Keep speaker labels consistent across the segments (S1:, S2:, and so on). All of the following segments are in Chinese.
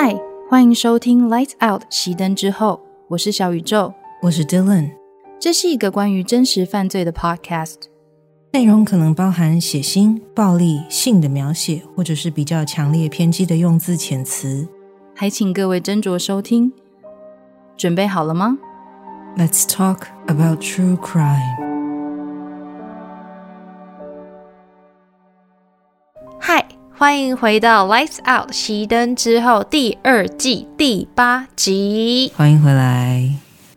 S1: 嗨，欢迎收听《Lights Out》熄灯之后，我是小宇宙，
S2: 我是 Dylan。
S1: 这是一个关于真实犯罪的 Podcast，
S2: 内容可能包含血腥、暴力、性的描写，或者是比较强烈偏激的用字遣词，
S1: 还请各位斟酌收听。准备好了吗
S2: ？Let's talk about true crime.
S1: 欢迎回到《Lights Out》熄灯之后第二季第八集。
S2: 欢迎回来。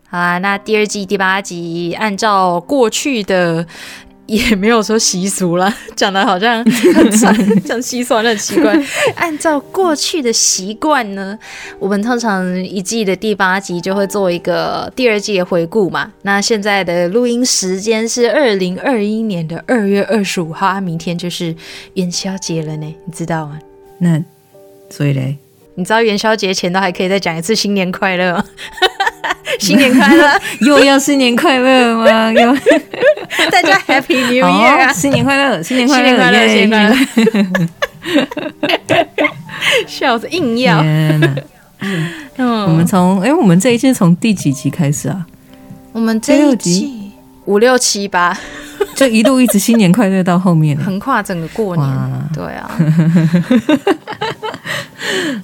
S1: 好啦，那第二季第八集，按照过去的。也没有说习俗啦，讲的好像很 讲习俗很奇怪。按照过去的习惯呢，我们通常一季的第八集就会做一个第二季的回顾嘛。那现在的录音时间是二零二一年的二月二十五号，明天就是元宵节了呢，你知道吗？
S2: 那所以嘞，
S1: 你知道元宵节前都还可以再讲一次新年快乐吗？新年快乐！
S2: 又要新年快乐吗？又
S1: 大家 Happy New Year！
S2: 新年快乐！
S1: 新年快乐！新年快乐！新年快乐！笑死，硬要。
S2: 嗯，我们从哎，我们这一季从第几集开始啊？
S1: 我们这一集五六七八，
S2: 就一路一直新年快乐到后面，
S1: 横跨整个过年。对啊。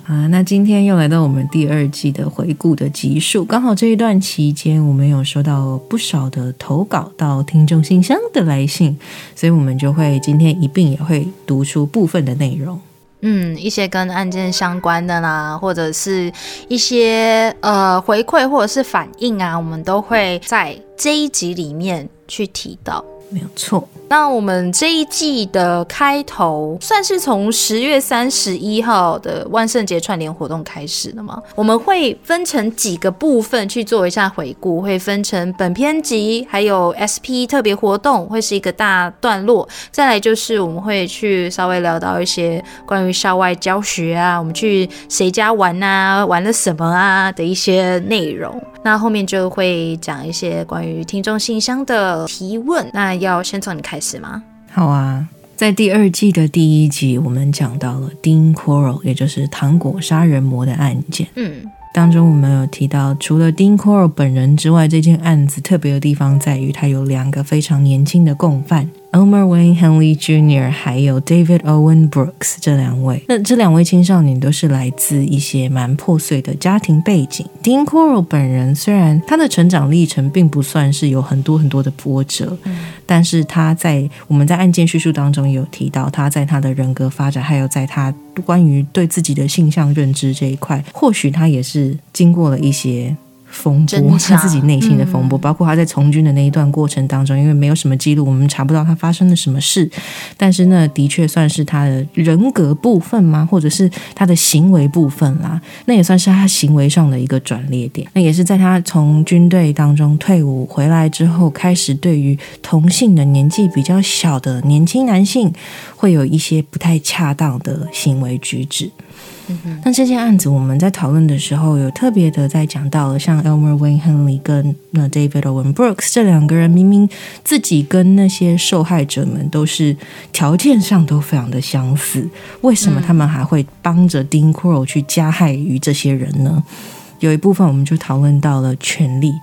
S2: 啊，那今天又来到我们第二季的回顾的集数，刚好这一段期间，我们有收到不少的投稿到听众信箱的来信，所以我们就会今天一并也会读出部分的内容，
S1: 嗯，一些跟案件相关的啦，或者是一些呃回馈或者是反应啊，我们都会在这一集里面去提到，
S2: 没有错。
S1: 那我们这一季的开头算是从十月三十一号的万圣节串联活动开始的吗？我们会分成几个部分去做一下回顾，会分成本篇集，还有 SP 特别活动，会是一个大段落。再来就是我们会去稍微聊到一些关于校外教学啊，我们去谁家玩啊，玩了什么啊的一些内容。那后面就会讲一些关于听众信箱的提问。那要先从你开。始吗？
S2: 好啊，在第二季的第一集，我们讲到了 Dean Coral，也就是糖果杀人魔的案件。嗯，当中我们有提到，除了 Dean Coral 本人之外，这件案子特别的地方在于，它有两个非常年轻的共犯。Elmer Wayne Henley Jr. 还有 David Owen Brooks 这两位，那这两位青少年都是来自一些蛮破碎的家庭背景。Dean Coral 本人虽然他的成长历程并不算是有很多很多的波折，但是他在我们在案件叙述当中有提到，他在他的人格发展，还有在他关于对自己的性向认知这一块，或许他也是经过了一些。风波，他自己内心的风波，包括他在从军的那一段过程当中，因为没有什么记录，我们查不到他发生了什么事。但是那的确算是他的人格部分吗？或者是他的行为部分啦？那也算是他行为上的一个转捩点。那也是在他从军队当中退伍回来之后，开始对于同性的年纪比较小的年轻男性，会有一些不太恰当的行为举止。那这件案子我们在讨论的时候，有特别的在讲到了，像 Elmer Wayne Henley 跟那 David Owen Brooks 这两个人，明明自己跟那些受害者们都是条件上都非常的相似，为什么他们还会帮着 Dean Crow 去加害于这些人呢？有一部分我们就讨论到了权力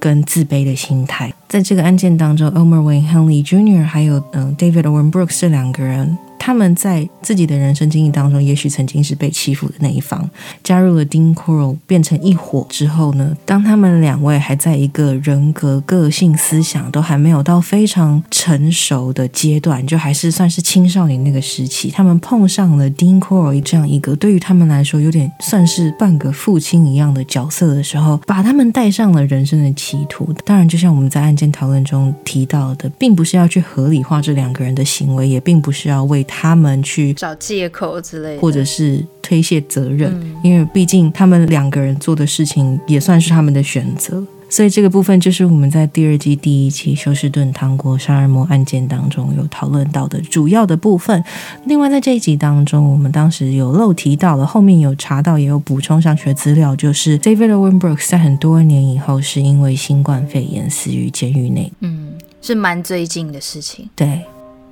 S2: 跟自卑的心态，在这个案件当中，Elmer Wayne Henley Jr. 还有嗯 David Owen Brooks 这两个人。他们在自己的人生经历当中，也许曾经是被欺负的那一方。加入了 Dean Coral 变成一伙之后呢，当他们两位还在一个人格、个性、思想都还没有到非常成熟的阶段，就还是算是青少年那个时期，他们碰上了 Dean Coral 这样一个对于他们来说有点算是半个父亲一样的角色的时候，把他们带上了人生的歧途。当然，就像我们在案件讨论中提到的，并不是要去合理化这两个人的行为，也并不是要为。他们去
S1: 找借口之类，
S2: 或者是推卸责任，因为毕竟他们两个人做的事情也算是他们的选择，所以这个部分就是我们在第二季第一期休斯顿糖果杀人魔案件当中有讨论到的主要的部分。另外，在这一集当中，我们当时有漏提到了，后面有查到也有补充上学资料，就是 David Owen Brooks 在很多年以后是因为新冠肺炎死于监狱内。
S1: 嗯，是蛮最近的事情，
S2: 对，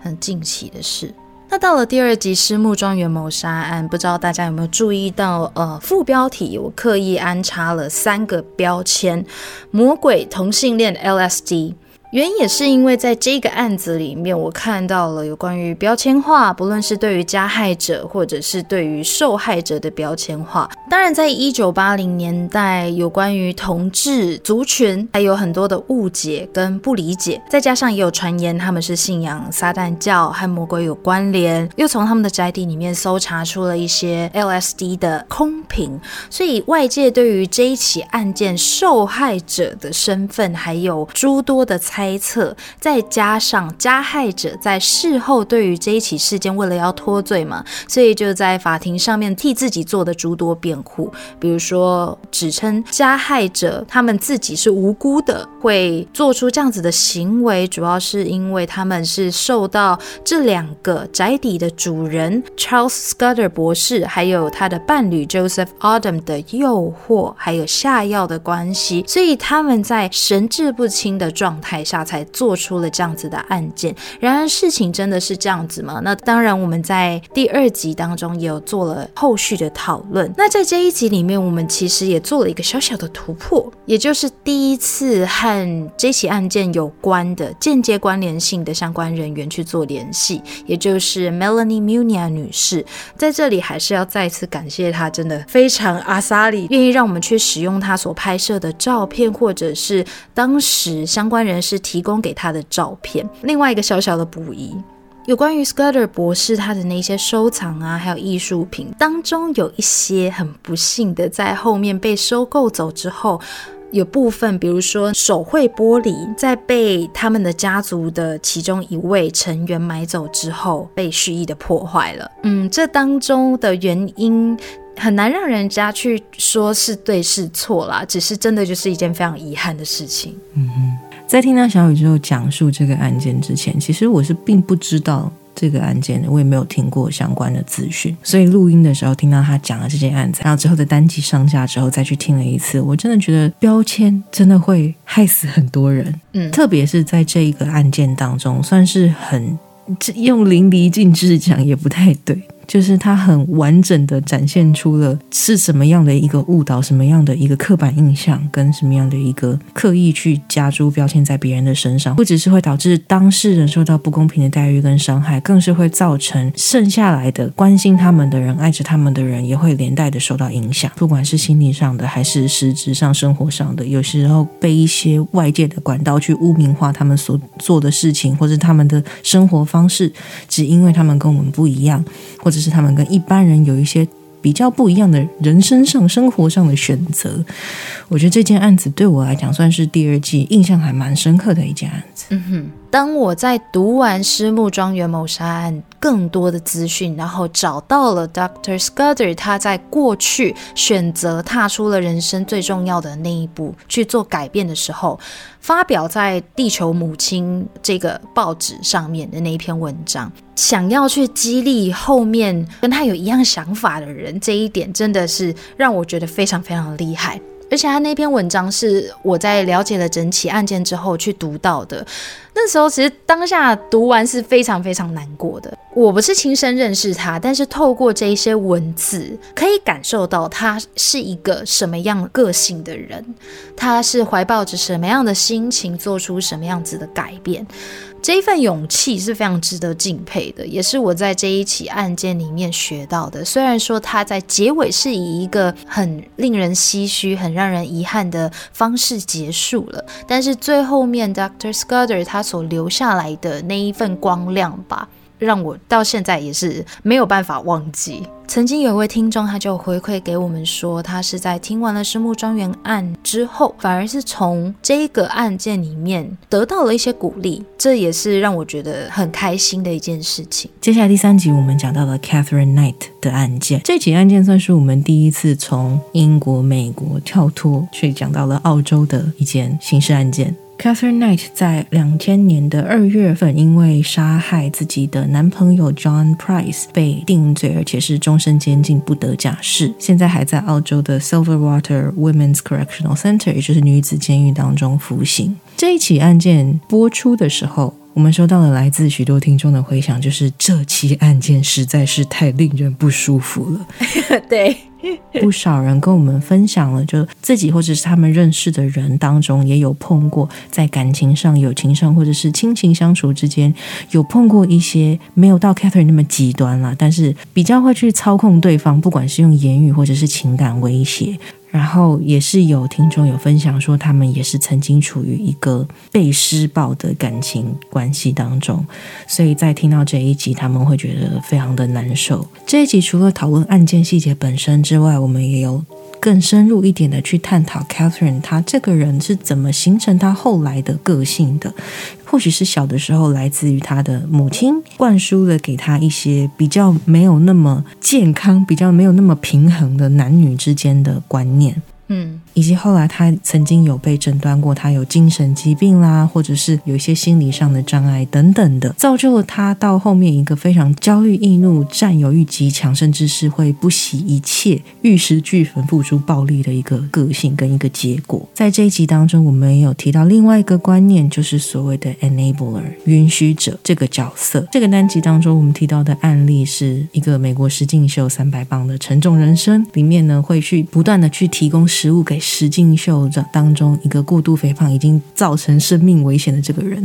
S1: 很近期的事。那到了第二集是木庄园谋杀案，不知道大家有没有注意到？呃，副标题我刻意安插了三个标签：魔鬼、同性恋、LSD。原因也是因为在这个案子里面，我看到了有关于标签化，不论是对于加害者或者是对于受害者的标签化。当然，在一九八零年代，有关于同志族群还有很多的误解跟不理解，再加上也有传言他们是信仰撒旦教和魔鬼有关联，又从他们的宅邸里面搜查出了一些 LSD 的空瓶，所以外界对于这一起案件受害者的身份还有诸多的猜。猜测，再加上加害者在事后对于这一起事件，为了要脱罪嘛，所以就在法庭上面替自己做的诸多辩护，比如说指称加害者他们自己是无辜的，会做出这样子的行为，主要是因为他们是受到这两个宅邸的主人 Charles Scudder 博士，还有他的伴侣 Joseph Adam 的诱惑，还有下药的关系，所以他们在神志不清的状态。下才做出了这样子的案件。然而，事情真的是这样子吗？那当然，我们在第二集当中也有做了后续的讨论。那在这一集里面，我们其实也做了一个小小的突破，也就是第一次和这起案件有关的间接关联性的相关人员去做联系，也就是 Melanie Munia 女士。在这里，还是要再次感谢她，真的非常阿萨里，愿意让我们去使用她所拍摄的照片，或者是当时相关人士。提供给他的照片。另外一个小小的补遗，有关于 Scudder 博士他的那些收藏啊，还有艺术品当中，有一些很不幸的在后面被收购走之后，有部分，比如说手绘玻璃，在被他们的家族的其中一位成员买走之后，被蓄意的破坏了。嗯，这当中的原因很难让人家去说是对是错啦，只是真的就是一件非常遗憾的事情。嗯
S2: 哼。在听到小宇宙讲述这个案件之前，其实我是并不知道这个案件的，我也没有听过相关的资讯。所以录音的时候听到他讲了这件案子，然后之后的单集上架之后再去听了一次，我真的觉得标签真的会害死很多人。嗯，特别是在这一个案件当中，算是很用淋漓尽致讲也不太对。就是他很完整的展现出了是什么样的一个误导，什么样的一个刻板印象，跟什么样的一个刻意去加诸标签在别人的身上，不只是会导致当事人受到不公平的待遇跟伤害，更是会造成剩下来的关心他们的人、爱着他们的人，也会连带的受到影响，不管是心理上的还是实质上、生活上的，有时候被一些外界的管道去污名化他们所做的事情，或者他们的生活方式，只因为他们跟我们不一样，或者。是他们跟一般人有一些比较不一样的人生上、生活上的选择。我觉得这件案子对我来讲，算是第二季印象还蛮深刻的一件案子。嗯
S1: 哼。当我在读完失木庄园谋杀案更多的资讯，然后找到了 Dr. Scudder，他在过去选择踏出了人生最重要的那一步去做改变的时候，发表在《地球母亲》这个报纸上面的那一篇文章，想要去激励后面跟他有一样想法的人，这一点真的是让我觉得非常非常厉害。而且他那篇文章是我在了解了整起案件之后去读到的。那时候其实当下读完是非常非常难过的。我不是亲身认识他，但是透过这一些文字，可以感受到他是一个什么样个性的人，他是怀抱着什么样的心情，做出什么样子的改变。这一份勇气是非常值得敬佩的，也是我在这一起案件里面学到的。虽然说他在结尾是以一个很令人唏嘘、很让人遗憾的方式结束了，但是最后面 Dr. Scudder 他所留下来的那一份光亮吧。让我到现在也是没有办法忘记。曾经有一位听众，他就回馈给我们说，他是在听完了石木庄园案之后，反而是从这个案件里面得到了一些鼓励，这也是让我觉得很开心的一件事情。
S2: 接下来第三集，我们讲到了 Catherine Knight 的案件，这起案件算是我们第一次从英国、美国跳脱，去讲到了澳洲的一件刑事案件。Catherine Knight 在两千年的二月份，因为杀害自己的男朋友 John Price 被定罪，而且是终身监禁，不得假释。现在还在澳洲的 Silverwater Women's Correctional Center，也就是女子监狱当中服刑。这一起案件播出的时候。我们收到了来自许多听众的回响，就是这期案件实在是太令人不舒服了。
S1: 对。
S2: 不少人跟我们分享了，就自己或者是他们认识的人当中，也有碰过在感情上、友情上，或者是亲情相处之间，有碰过一些没有到 Catherine 那么极端了，但是比较会去操控对方，不管是用言语或者是情感威胁。然后也是有听众有分享说，他们也是曾经处于一个被施暴的感情关系当中，所以在听到这一集，他们会觉得非常的难受。这一集除了讨论案件细节本身之外，我们也有更深入一点的去探讨 Catherine 她这个人是怎么形成她后来的个性的。或许是小的时候来自于他的母亲灌输了给他一些比较没有那么健康、比较没有那么平衡的男女之间的观念。嗯，以及后来他曾经有被诊断过，他有精神疾病啦，或者是有一些心理上的障碍等等的，造就了他到后面一个非常焦虑、易怒、占有欲极强，甚至是会不惜一切玉石俱焚、付出暴力的一个个性跟一个结果。在这一集当中，我们也有提到另外一个观念，就是所谓的 enabler 允许者这个角色。这个单集当中，我们提到的案例是一个美国石进秀三百磅的沉重人生里面呢，会去不断的去提供。食物给石敬秀这当中一个过度肥胖已经造成生命危险的这个人，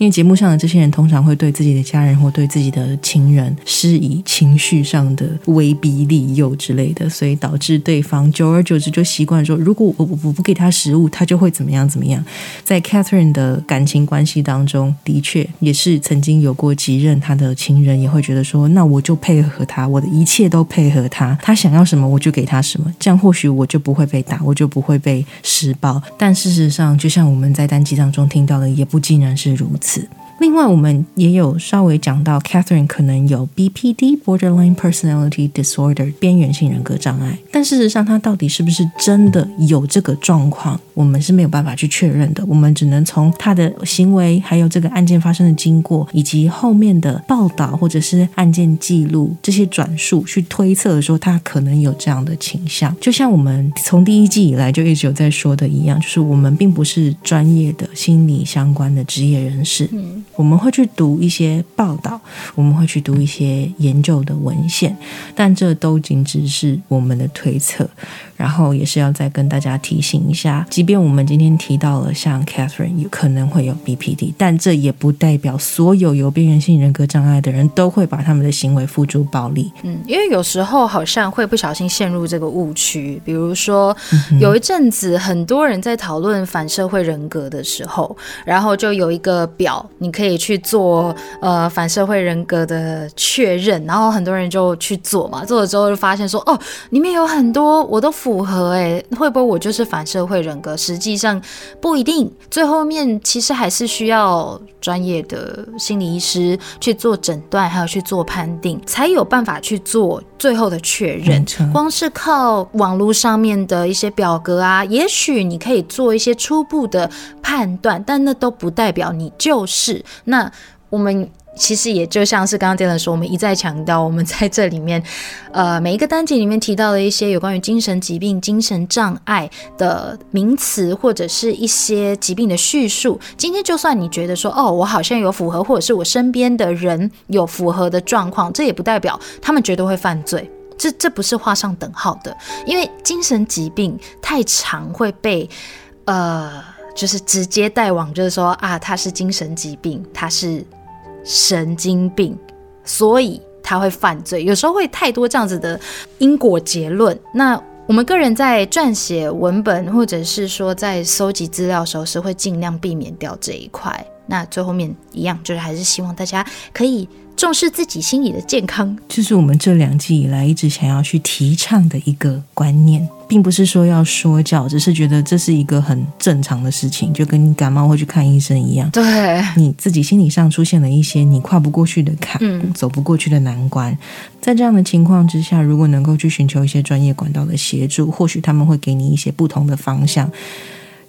S2: 因为节目上的这些人通常会对自己的家人或对自己的亲人施以情绪上的威逼利诱之类的，所以导致对方久而久之就习惯说，如果我我我不给他食物，他就会怎么样怎么样。在 Catherine 的感情关系当中，的确也是曾经有过几任他的情人也会觉得说，那我就配合他，我的一切都配合他，他想要什么我就给他什么，这样或许我就不会被。我就不会被施暴，但事实上，就像我们在单机当中听到的，也不尽然是如此。另外，我们也有稍微讲到，Catherine 可能有 BPD（Borderline Personality Disorder） 边缘性人格障碍，但事实上，她到底是不是真的有这个状况，我们是没有办法去确认的。我们只能从她的行为，还有这个案件发生的经过，以及后面的报道或者是案件记录这些转述，去推测说她可能有这样的倾向。就像我们从第一季以来就一直有在说的一样，就是我们并不是专业的心理相关的职业人士。嗯。我们会去读一些报道，我们会去读一些研究的文献，但这都仅只是我们的推测。然后也是要再跟大家提醒一下，即便我们今天提到了像 Catherine 有可能会有 BPD，但这也不代表所有有边缘性人格障碍的人都会把他们的行为付诸暴力。
S1: 嗯，因为有时候好像会不小心陷入这个误区。比如说，有一阵子很多人在讨论反社会人格的时候，然后就有一个表，你可以可以去做呃反社会人格的确认，然后很多人就去做嘛，做了之后就发现说，哦，里面有很多我都符。符合哎，会不会我就是反社会人格？实际上不一定，最后面其实还是需要专业的心理医师去做诊断，还有去做判定，才有办法去做最后的确认。光是靠网络上面的一些表格啊，也许你可以做一些初步的判断，但那都不代表你就是。那我们。其实也就像是刚刚杰伦说，我们一再强调，我们在这里面，呃，每一个单集里面提到的一些有关于精神疾病、精神障碍的名词，或者是一些疾病的叙述。今天就算你觉得说，哦，我好像有符合，或者是我身边的人有符合的状况，这也不代表他们绝对会犯罪。这这不是画上等号的，因为精神疾病太常会被，呃，就是直接带往，就是说啊，他是精神疾病，他是。神经病，所以他会犯罪。有时候会太多这样子的因果结论。那我们个人在撰写文本，或者是说在搜集资料的时候，是会尽量避免掉这一块。那最后面一样，就是还是希望大家可以重视自己心理的健康。
S2: 这是我们这两季以来一直想要去提倡的一个观念。并不是说要说教，只是觉得这是一个很正常的事情，就跟你感冒会去看医生一样。
S1: 对，
S2: 你自己心理上出现了一些你跨不过去的坎，走不过去的难关，在这样的情况之下，如果能够去寻求一些专业管道的协助，或许他们会给你一些不同的方向，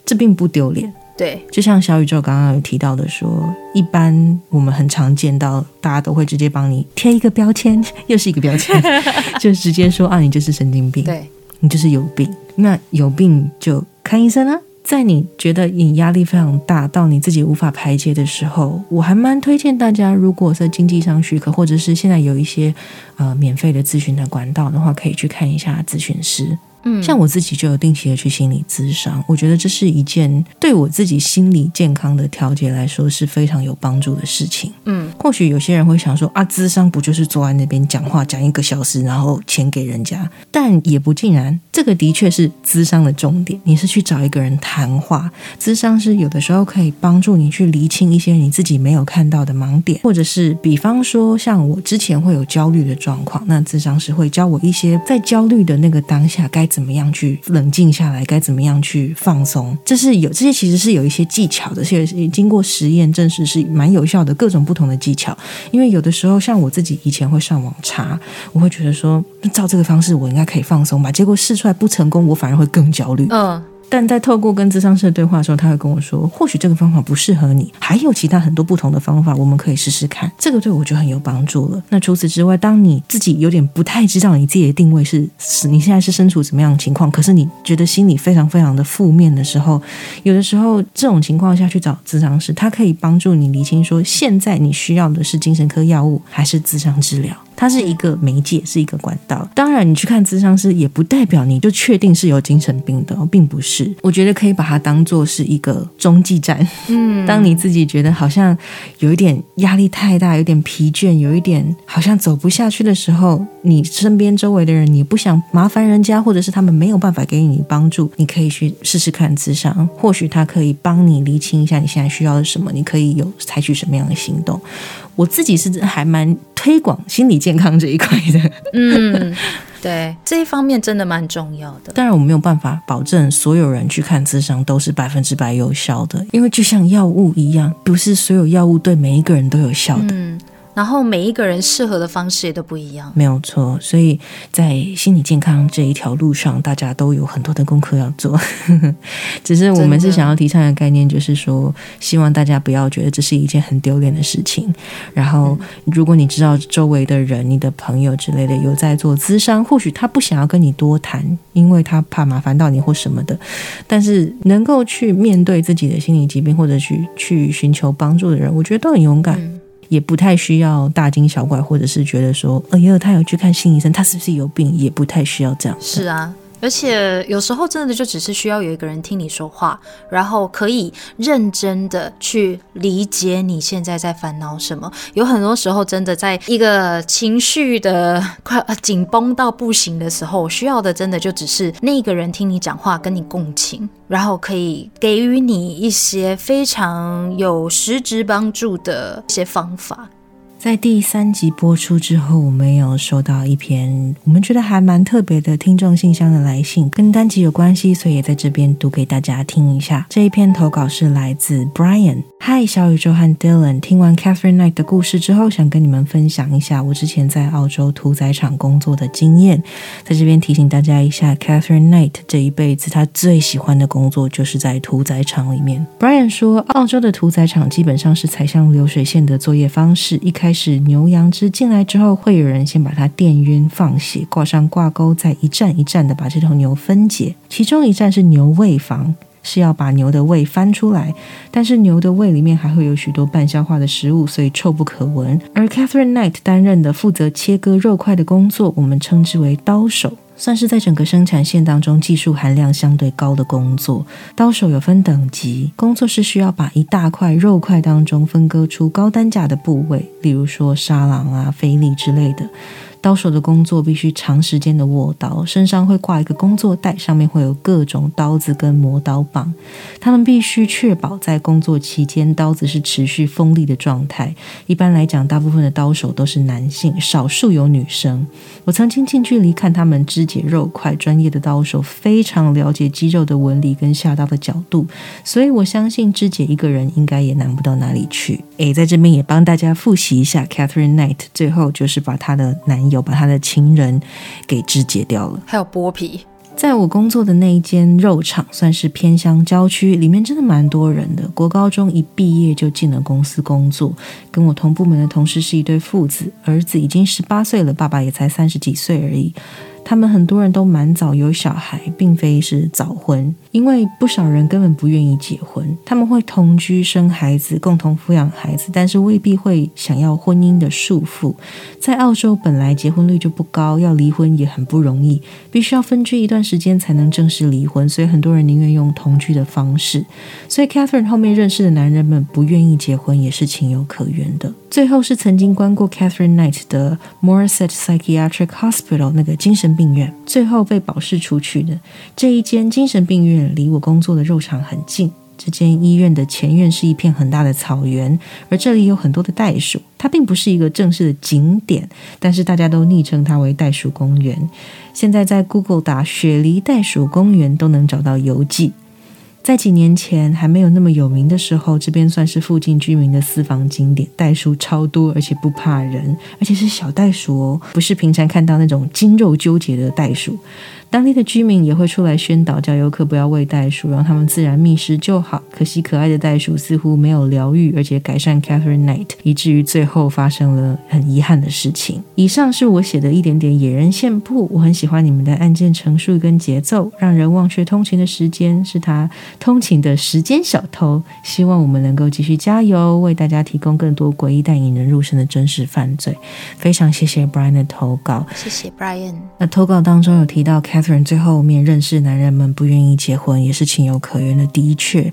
S2: 这并不丢脸。
S1: 对，
S2: 就像小宇宙刚刚有提到的，说一般我们很常见到，大家都会直接帮你贴一个标签，又是一个标签，就直接说啊，你就是神经病。
S1: 对。
S2: 你就是有病，那有病就看医生啊。在你觉得你压力非常大，到你自己无法排解的时候，我还蛮推荐大家，如果在经济上许可，或者是现在有一些呃免费的咨询的管道的话，可以去看一下咨询师。嗯，像我自己就有定期的去心理咨商，我觉得这是一件对我自己心理健康的调节来说是非常有帮助的事情。嗯，或许有些人会想说啊，咨商不就是坐在那边讲话讲一个小时，然后钱给人家？但也不尽然，这个的确是咨商的重点。你是去找一个人谈话，咨商是有的时候可以帮助你去厘清一些你自己没有看到的盲点，或者是比方说像我之前会有焦虑的状况，那咨商是会教我一些在焦虑的那个当下该。怎么样去冷静下来？该怎么样去放松？这是有这些，其实是有一些技巧的，是经过实验证实是蛮有效的，各种不同的技巧。因为有的时候，像我自己以前会上网查，我会觉得说，照这个方式我应该可以放松吧，结果试出来不成功，我反而会更焦虑。嗯。但在透过跟咨商师对话的时候，他会跟我说，或许这个方法不适合你，还有其他很多不同的方法，我们可以试试看。这个对我就很有帮助了。那除此之外，当你自己有点不太知道你自己的定位是是，你现在是身处怎么样的情况，可是你觉得心里非常非常的负面的时候，有的时候这种情况下去找咨商师，他可以帮助你理清说，现在你需要的是精神科药物还是咨商治疗。它是一个媒介，是一个管道。当然，你去看咨商师，也不代表你就确定是有精神病的，并不是。我觉得可以把它当做是一个中继站。嗯，当你自己觉得好像有一点压力太大，有点疲倦，有一点好像走不下去的时候，你身边周围的人，你不想麻烦人家，或者是他们没有办法给你帮助，你可以去试试看咨商，或许他可以帮你理清一下你现在需要的什么，你可以有采取什么样的行动。我自己是还蛮推广心理健康这一块的，
S1: 嗯，对这一方面真的蛮重要的。
S2: 当然，我没有办法保证所有人去看智商都是百分之百有效的，因为就像药物一样，不是所有药物对每一个人都有效的。
S1: 然后每一个人适合的方式也都不一样，
S2: 没有错。所以在心理健康这一条路上，大家都有很多的功课要做。只是我们是想要提倡的概念，就是说，希望大家不要觉得这是一件很丢脸的事情。然后，如果你知道周围的人、你的朋友之类的有在做咨商，或许他不想要跟你多谈，因为他怕麻烦到你或什么的。但是能够去面对自己的心理疾病，或者去去寻求帮助的人，我觉得都很勇敢。也不太需要大惊小怪，或者是觉得说，哎呀，他有去看心理医生，他是不是有病？也不太需要这样。
S1: 是啊。而且有时候真的就只是需要有一个人听你说话，然后可以认真的去理解你现在在烦恼什么。有很多时候真的在一个情绪的快紧绷到不行的时候，需要的真的就只是那个人听你讲话，跟你共情，然后可以给予你一些非常有实质帮助的一些方法。
S2: 在第三集播出之后，我们有收到一篇我们觉得还蛮特别的听众信箱的来信，跟单集有关系，所以也在这边读给大家听一下。这一篇投稿是来自 Brian。嗨，小宇宙和 Dylan，听完 Catherine Knight 的故事之后，想跟你们分享一下我之前在澳洲屠宰场工作的经验。在这边提醒大家一下，Catherine Knight 这一辈子他最喜欢的工作就是在屠宰场里面。Brian 说，澳洲的屠宰场基本上是采像流水线的作业方式，一开是牛羊只进来之后，会有人先把它电晕放血，挂上挂钩，再一站一站的把这头牛分解。其中一站是牛胃房。是要把牛的胃翻出来，但是牛的胃里面还会有许多半消化的食物，所以臭不可闻。而 Catherine Knight 担任的负责切割肉块的工作，我们称之为刀手，算是在整个生产线当中技术含量相对高的工作。刀手有分等级，工作是需要把一大块肉块当中分割出高单价的部位，例如说沙朗啊、菲力之类的。刀手的工作必须长时间的握刀，身上会挂一个工作袋，上面会有各种刀子跟磨刀棒。他们必须确保在工作期间刀子是持续锋利的状态。一般来讲，大部分的刀手都是男性，少数有女生。我曾经近距离看他们肢解肉块，专业的刀手非常了解肌肉的纹理跟下刀的角度，所以我相信肢解一个人应该也难不到哪里去。诶，在这边也帮大家复习一下，Catherine Knight 最后就是把她的男。有把他的情人给肢解掉了，
S1: 还有剥皮。
S2: 在我工作的那一间肉厂，算是偏乡郊区，里面真的蛮多人的。国高中一毕业就进了公司工作，跟我同部门的同事是一对父子，儿子已经十八岁了，爸爸也才三十几岁而已。他们很多人都蛮早有小孩，并非是早婚，因为不少人根本不愿意结婚。他们会同居、生孩子、共同抚养孩子，但是未必会想要婚姻的束缚。在澳洲，本来结婚率就不高，要离婚也很不容易，必须要分居一段时间才能正式离婚，所以很多人宁愿用同居的方式。所以 Catherine 后面认识的男人们不愿意结婚，也是情有可原的。最后是曾经关过 Catherine Knight 的 Morissette Psychiatric Hospital 那个精神病院，最后被保释出去的这一间精神病院，离我工作的肉场很近。这间医院的前院是一片很大的草原，而这里有很多的袋鼠。它并不是一个正式的景点，但是大家都昵称它为袋鼠公园。现在在 Google 打雪梨袋鼠公园都能找到游记。在几年前还没有那么有名的时候，这边算是附近居民的私房景点，袋鼠超多，而且不怕人，而且是小袋鼠哦，不是平常看到那种筋肉纠结的袋鼠。当地的居民也会出来宣导，叫游客不要喂袋鼠，让他们自然觅食就好。可惜可爱的袋鼠似乎没有疗愈，而且改善 Catherine Knight，以至于最后发生了很遗憾的事情。以上是我写的一点点野人线铺，我很喜欢你们的案件陈述跟节奏，让人忘却通勤的时间是他通勤的时间小偷。希望我们能够继续加油，为大家提供更多诡异但引人入胜的真实犯罪。非常谢谢 Brian 的投稿，
S1: 谢谢 Brian。
S2: 那投稿当中有提到 Catherine。最后面认识男人们不愿意结婚，也是情有可原的。的确。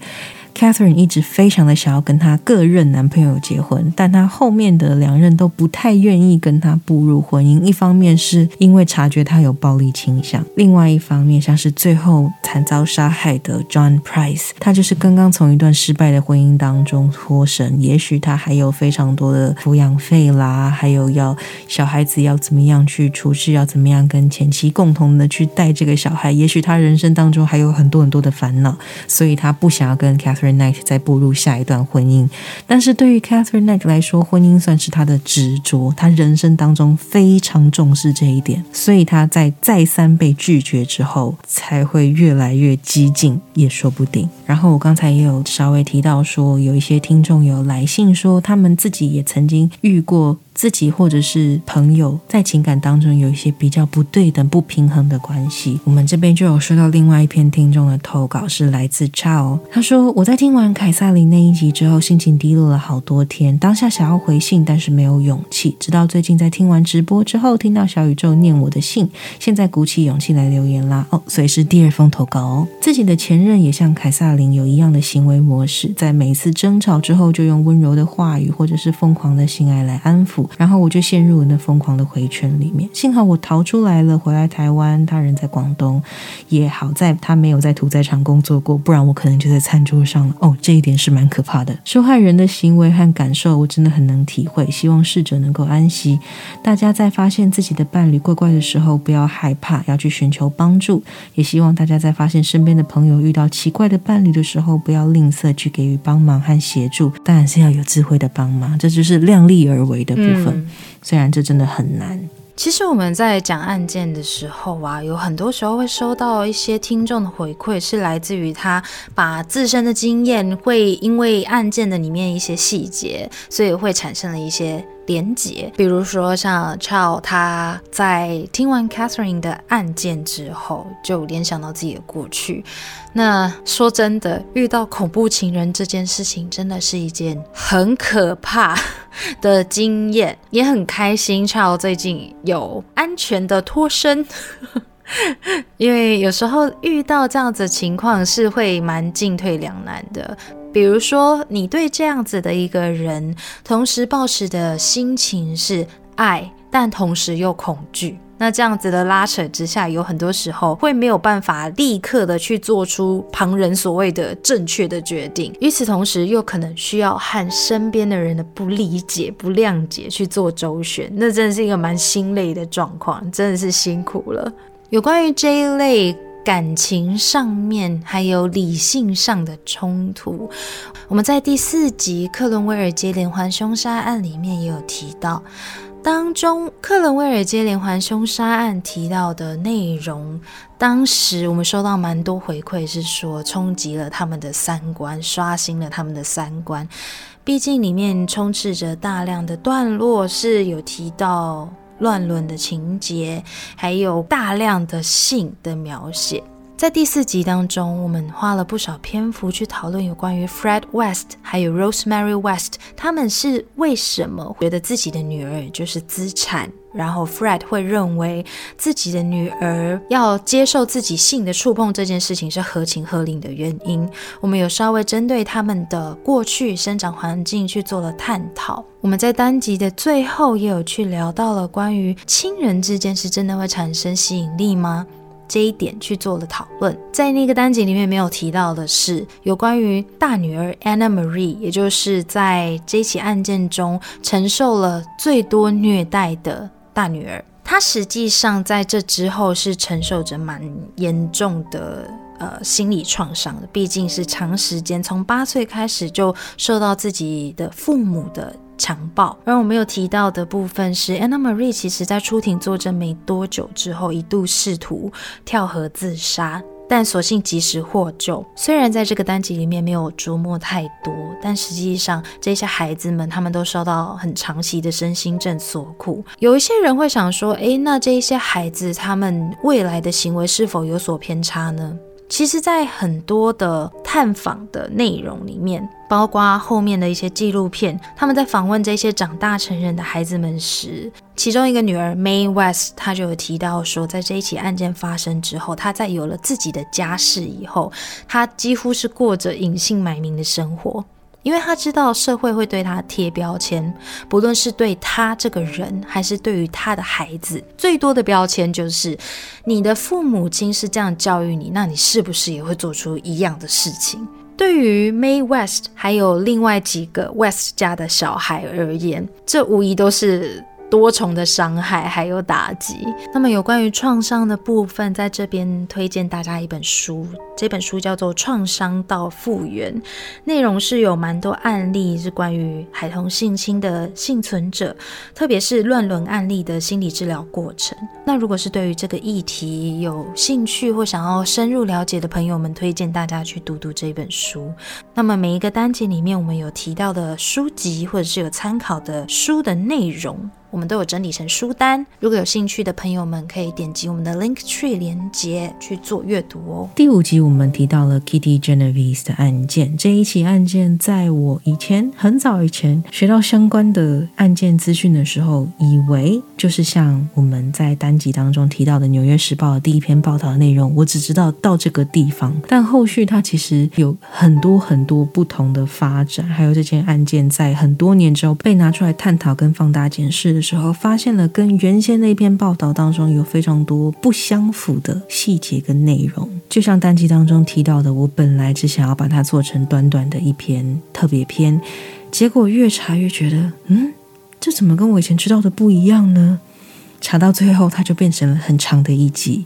S2: Catherine 一直非常的想要跟她各任男朋友结婚，但她后面的两任都不太愿意跟她步入婚姻。一方面是因为察觉她有暴力倾向，另外一方面像是最后惨遭杀害的 John Price，他就是刚刚从一段失败的婚姻当中脱身。也许他还有非常多的抚养费啦，还有要小孩子要怎么样去处置，要怎么样跟前妻共同的去带这个小孩。也许他人生当中还有很多很多的烦恼，所以他不想要跟 Catherine。Catherine Knight 在步入下一段婚姻，但是对于 Catherine Knight 来说，婚姻算是他的执着，他人生当中非常重视这一点，所以他在再三被拒绝之后，才会越来越激进，也说不定。然后我刚才也有稍微提到说，有一些听众有来信说，他们自己也曾经遇过。自己或者是朋友在情感当中有一些比较不对等、不平衡的关系，我们这边就有收到另外一篇听众的投稿，是来自 Chao。他说：“我在听完凯撒琳那一集之后，心情低落了好多天，当下想要回信，但是没有勇气。直到最近在听完直播之后，听到小宇宙念我的信，现在鼓起勇气来留言啦。哦，所以是第二封投稿哦。自己的前任也像凯撒琳有一样的行为模式，在每次争吵之后，就用温柔的话语或者是疯狂的性爱来安抚。”然后我就陷入了那疯狂的回圈里面。幸好我逃出来了，回来台湾。他人在广东，也好在他没有在屠宰场工作过，不然我可能就在餐桌上了。哦，这一点是蛮可怕的。受害人的行为和感受，我真的很能体会。希望逝者能够安息。大家在发现自己的伴侣怪怪的时候，不要害怕，要去寻求帮助。也希望大家在发现身边的朋友遇到奇怪的伴侣的时候，不要吝啬去给予帮忙和协助。当然是要有智慧的帮忙，这就是量力而为的分。虽然这真的很难。
S1: 其实我们在讲案件的时候啊，有很多时候会收到一些听众的回馈，是来自于他把自身的经验，会因为案件的里面一些细节，所以会产生了一些。连结，比如说像 Chow，他在听完 Catherine 的案件之后，就联想到自己的过去。那说真的，遇到恐怖情人这件事情，真的是一件很可怕的经验，也很开心。Chow 最近有安全的脱身，因为有时候遇到这样子情况，是会蛮进退两难的。比如说，你对这样子的一个人，同时抱持的心情是爱，但同时又恐惧。那这样子的拉扯之下，有很多时候会没有办法立刻的去做出旁人所谓的正确的决定。与此同时，又可能需要和身边的人的不理解、不谅解去做周旋。那真的是一个蛮心累的状况，真的是辛苦了。有关于这一类。感情上面还有理性上的冲突，我们在第四集克伦威尔街连环凶杀案里面也有提到，当中克伦威尔街连环凶杀案提到的内容，当时我们收到蛮多回馈，是说冲击了他们的三观，刷新了他们的三观。毕竟里面充斥着大量的段落是有提到。乱伦的情节，还有大量的性的描写。在第四集当中，我们花了不少篇幅去讨论有关于 Fred West 还有 Rosemary West，他们是为什么觉得自己的女儿就是资产，然后 Fred 会认为自己的女儿要接受自己性的触碰这件事情是合情合理的原因。我们有稍微针对他们的过去生长环境去做了探讨。我们在单集的最后也有去聊到了关于亲人之间是真的会产生吸引力吗？这一点去做了讨论，在那个单集里面没有提到的是有关于大女儿 Anna Marie，也就是在这起案件中承受了最多虐待的大女儿。她实际上在这之后是承受着蛮严重的呃心理创伤的，毕竟是长时间从八岁开始就受到自己的父母的。强暴。而我没有提到的部分是，Anna Marie 其实在出庭作证没多久之后，一度试图跳河自杀，但所幸及时获救。虽然在这个单集里面没有琢磨太多，但实际上这些孩子们他们都受到很长期的身心症所苦。有一些人会想说，诶，那这一些孩子他们未来的行为是否有所偏差呢？其实，在很多的探访的内容里面，包括后面的一些纪录片，他们在访问这些长大成人的孩子们时，其中一个女儿 May West，她就有提到说，在这一起案件发生之后，她在有了自己的家室以后，她几乎是过着隐姓埋名的生活。因为他知道社会会对他贴标签，不论是对他这个人，还是对于他的孩子，最多的标签就是你的父母亲是这样教育你，那你是不是也会做出一样的事情？对于 May West 还有另外几个 West 家的小孩而言，这无疑都是。多重的伤害还有打击。那么有关于创伤的部分，在这边推荐大家一本书，这本书叫做《创伤到复原》，内容是有蛮多案例，是关于孩童性侵的幸存者，特别是乱伦案例的心理治疗过程。那如果是对于这个议题有兴趣或想要深入了解的朋友们，推荐大家去读读这本书。那么每一个单节里面，我们有提到的书籍或者是有参考的书的内容。我们都有整理成书单，如果有兴趣的朋友们，可以点击我们的 Link Tree 连接去做阅读哦。
S2: 第五集我们提到了 Kitty Genovese 的案件，这一起案件在我以前很早以前学到相关的案件资讯的时候，以为就是像我们在单集当中提到的《纽约时报》的第一篇报道的内容，我只知道到这个地方，但后续它其实有很多很多不同的发展，还有这件案件在很多年之后被拿出来探讨跟放大检视。的时候，发现了跟原先那篇报道当中有非常多不相符的细节跟内容。就像单集当中提到的，我本来只想要把它做成短短的一篇特别篇，结果越查越觉得，嗯，这怎么跟我以前知道的不一样呢？查到最后，它就变成了很长的一集。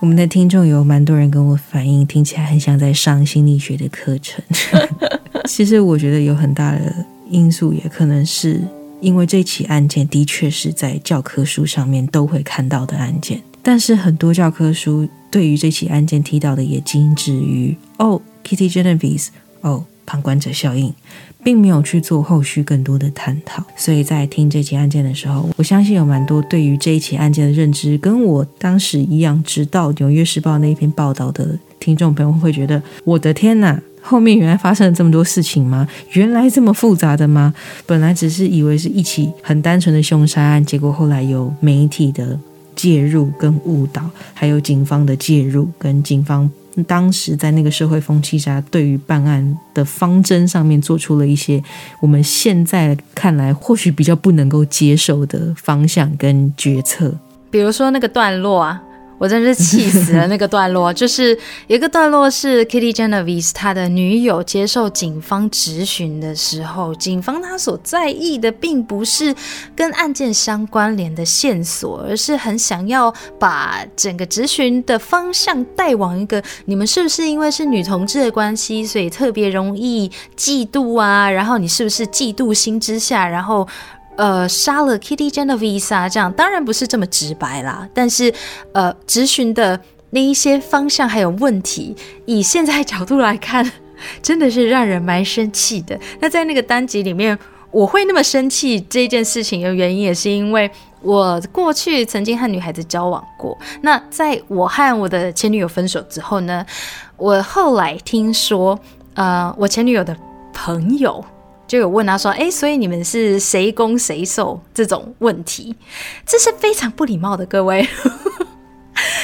S2: 我们的听众有蛮多人跟我反映，听起来很像在上心理学的课程。其实我觉得有很大的因素，也可能是。因为这起案件的确是在教科书上面都会看到的案件，但是很多教科书对于这起案件提到的也仅止于哦，Kitty Genovese，哦，旁观者效应，并没有去做后续更多的探讨。所以在听这起案件的时候，我相信有蛮多对于这一起案件的认知跟我当时一样，直到《纽约时报》那一篇报道的听众朋友会觉得，我的天哪！后面原来发生了这么多事情吗？原来这么复杂的吗？本来只是以为是一起很单纯的凶杀案，结果后来有媒体的介入跟误导，还有警方的介入，跟警方当时在那个社会风气下，对于办案的方针上面做出了一些我们现在看来或许比较不能够接受的方向跟决策，
S1: 比如说那个段落啊。我真是气死了！那个段落 就是一个段落，是 Kitty Genovese 他的女友接受警方质询的时候，警方他所在意的并不是跟案件相关联的线索，而是很想要把整个质询的方向带往一个：你们是不是因为是女同志的关系，所以特别容易嫉妒啊？然后你是不是嫉妒心之下，然后？呃，杀了 Kitty Genovese 这样当然不是这么直白啦，但是呃，咨询的那一些方向还有问题，以现在角度来看，真的是让人蛮生气的。那在那个单集里面，我会那么生气这件事情的原因，也是因为。我过去曾经和女孩子交往过。那在我和我的前女友分手之后呢，我后来听说，呃，我前女友的朋友就有问他说：“哎，所以你们是谁攻谁受？”这种问题，这是非常不礼貌的，各位。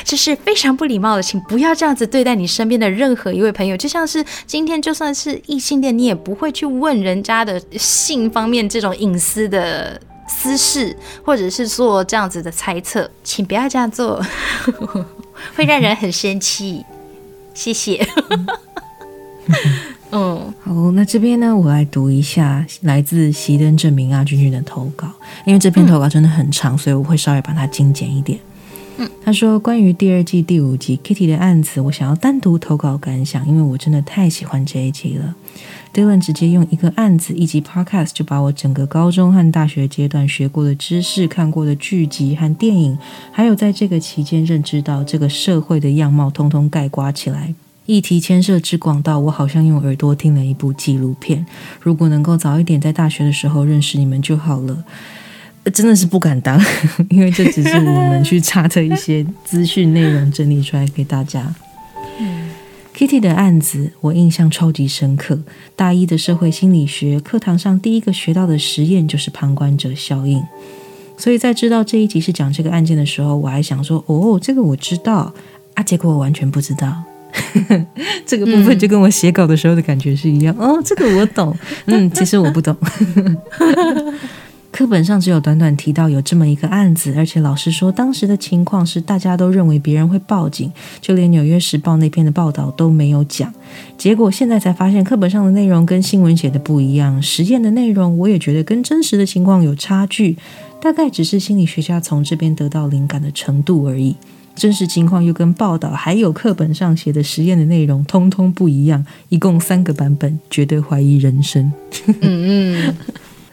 S1: 这是非常不礼貌的，请不要这样子对待你身边的任何一位朋友。就像是今天，就算是异性恋，你也不会去问人家的性方面这种隐私的私事，或者是做这样子的猜测，请不要这样做，会让人很生气。谢谢。
S2: 嗯，好，那这边呢，我来读一下来自熄灯证明阿君君的投稿，因为这篇投稿真的很长，所以我会稍微把它精简一点。他说：“关于第二季第五集 Kitty 的案子，我想要单独投稿感想，因为我真的太喜欢这一集了。Dylan 直接用一个案子一集 Podcast 就把我整个高中和大学阶段学过的知识、看过的剧集和电影，还有在这个期间认知到这个社会的样貌，通通盖刮起来。议题牵涉之广到我好像用耳朵听了一部纪录片。如果能够早一点在大学的时候认识你们就好了。”真的是不敢当，因为这只是我们去查的一些资讯内容整理出来给大家。Kitty 的案子我印象超级深刻，大一的社会心理学课堂上第一个学到的实验就是旁观者效应。所以在知道这一集是讲这个案件的时候，我还想说：“哦，这个我知道啊。”结果我完全不知道，这个部分就跟我写稿的时候的感觉是一样。哦，这个我懂，嗯，其实我不懂。课本上只有短短提到有这么一个案子，而且老师说当时的情况是大家都认为别人会报警，就连《纽约时报》那篇的报道都没有讲。结果现在才发现课本上的内容跟新闻写的不一样，实验的内容我也觉得跟真实的情况有差距，大概只是心理学家从这边得到灵感的程度而已。真实情况又跟报道还有课本上写的实验的内容通通不一样，一共三个版本，绝对怀疑人生。嗯嗯。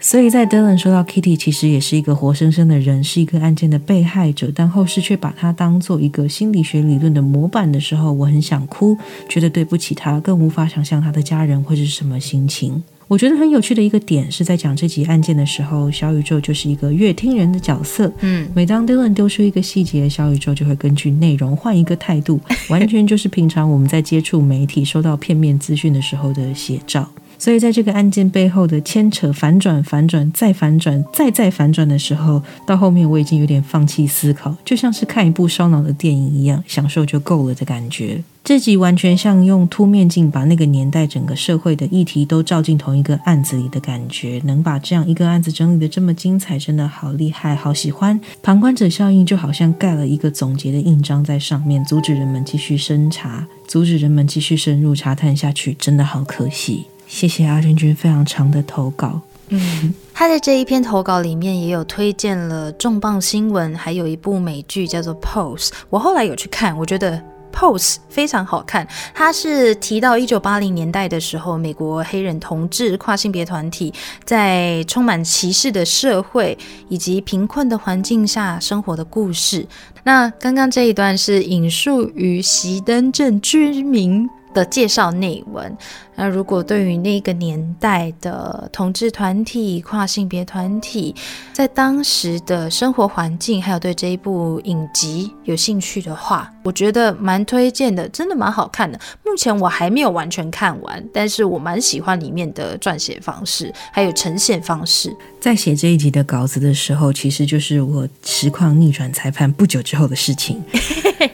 S2: 所以在 Dylan 说到 Kitty 其实也是一个活生生的人，是一个案件的被害者，但后世却把他当做一个心理学理论的模板的时候，我很想哭，觉得对不起他，更无法想象他的家人会是什么心情。我觉得很有趣的一个点是在讲这起案件的时候，小宇宙就是一个乐听人的角色。嗯，每当 Dylan 丢出一个细节，小宇宙就会根据内容换一个态度，完全就是平常我们在接触媒体、收到片面资讯的时候的写照。所以，在这个案件背后的牵扯、反转、反转、再反转、再再反转的时候，到后面我已经有点放弃思考，就像是看一部烧脑的电影一样，享受就够了的感觉。这集完全像用凸面镜把那个年代整个社会的议题都照进同一个案子里的感觉。能把这样一个案子整理的这么精彩，真的好厉害，好喜欢。旁观者效应就好像盖了一个总结的印章在上面，阻止人们继续深查，阻止人们继续深入查探下去，真的好可惜。谢谢阿君君非常长的投稿。
S1: 嗯，他在这一篇投稿里面也有推荐了重磅新闻，还有一部美剧叫做《Pose》。我后来有去看，我觉得《Pose》非常好看。它是提到一九八零年代的时候，美国黑人同志跨性别团体在充满歧视的社会以及贫困的环境下生活的故事。那刚刚这一段是引述于席登镇居民。的介绍内文。那如果对于那个年代的同志团体、跨性别团体，在当时的生活环境，还有对这一部影集有兴趣的话，我觉得蛮推荐的，真的蛮好看的。目前我还没有完全看完，但是我蛮喜欢里面的撰写方式，还有呈现方式。
S2: 在写这一集的稿子的时候，其实就是我实况逆转裁判不久之后的事情。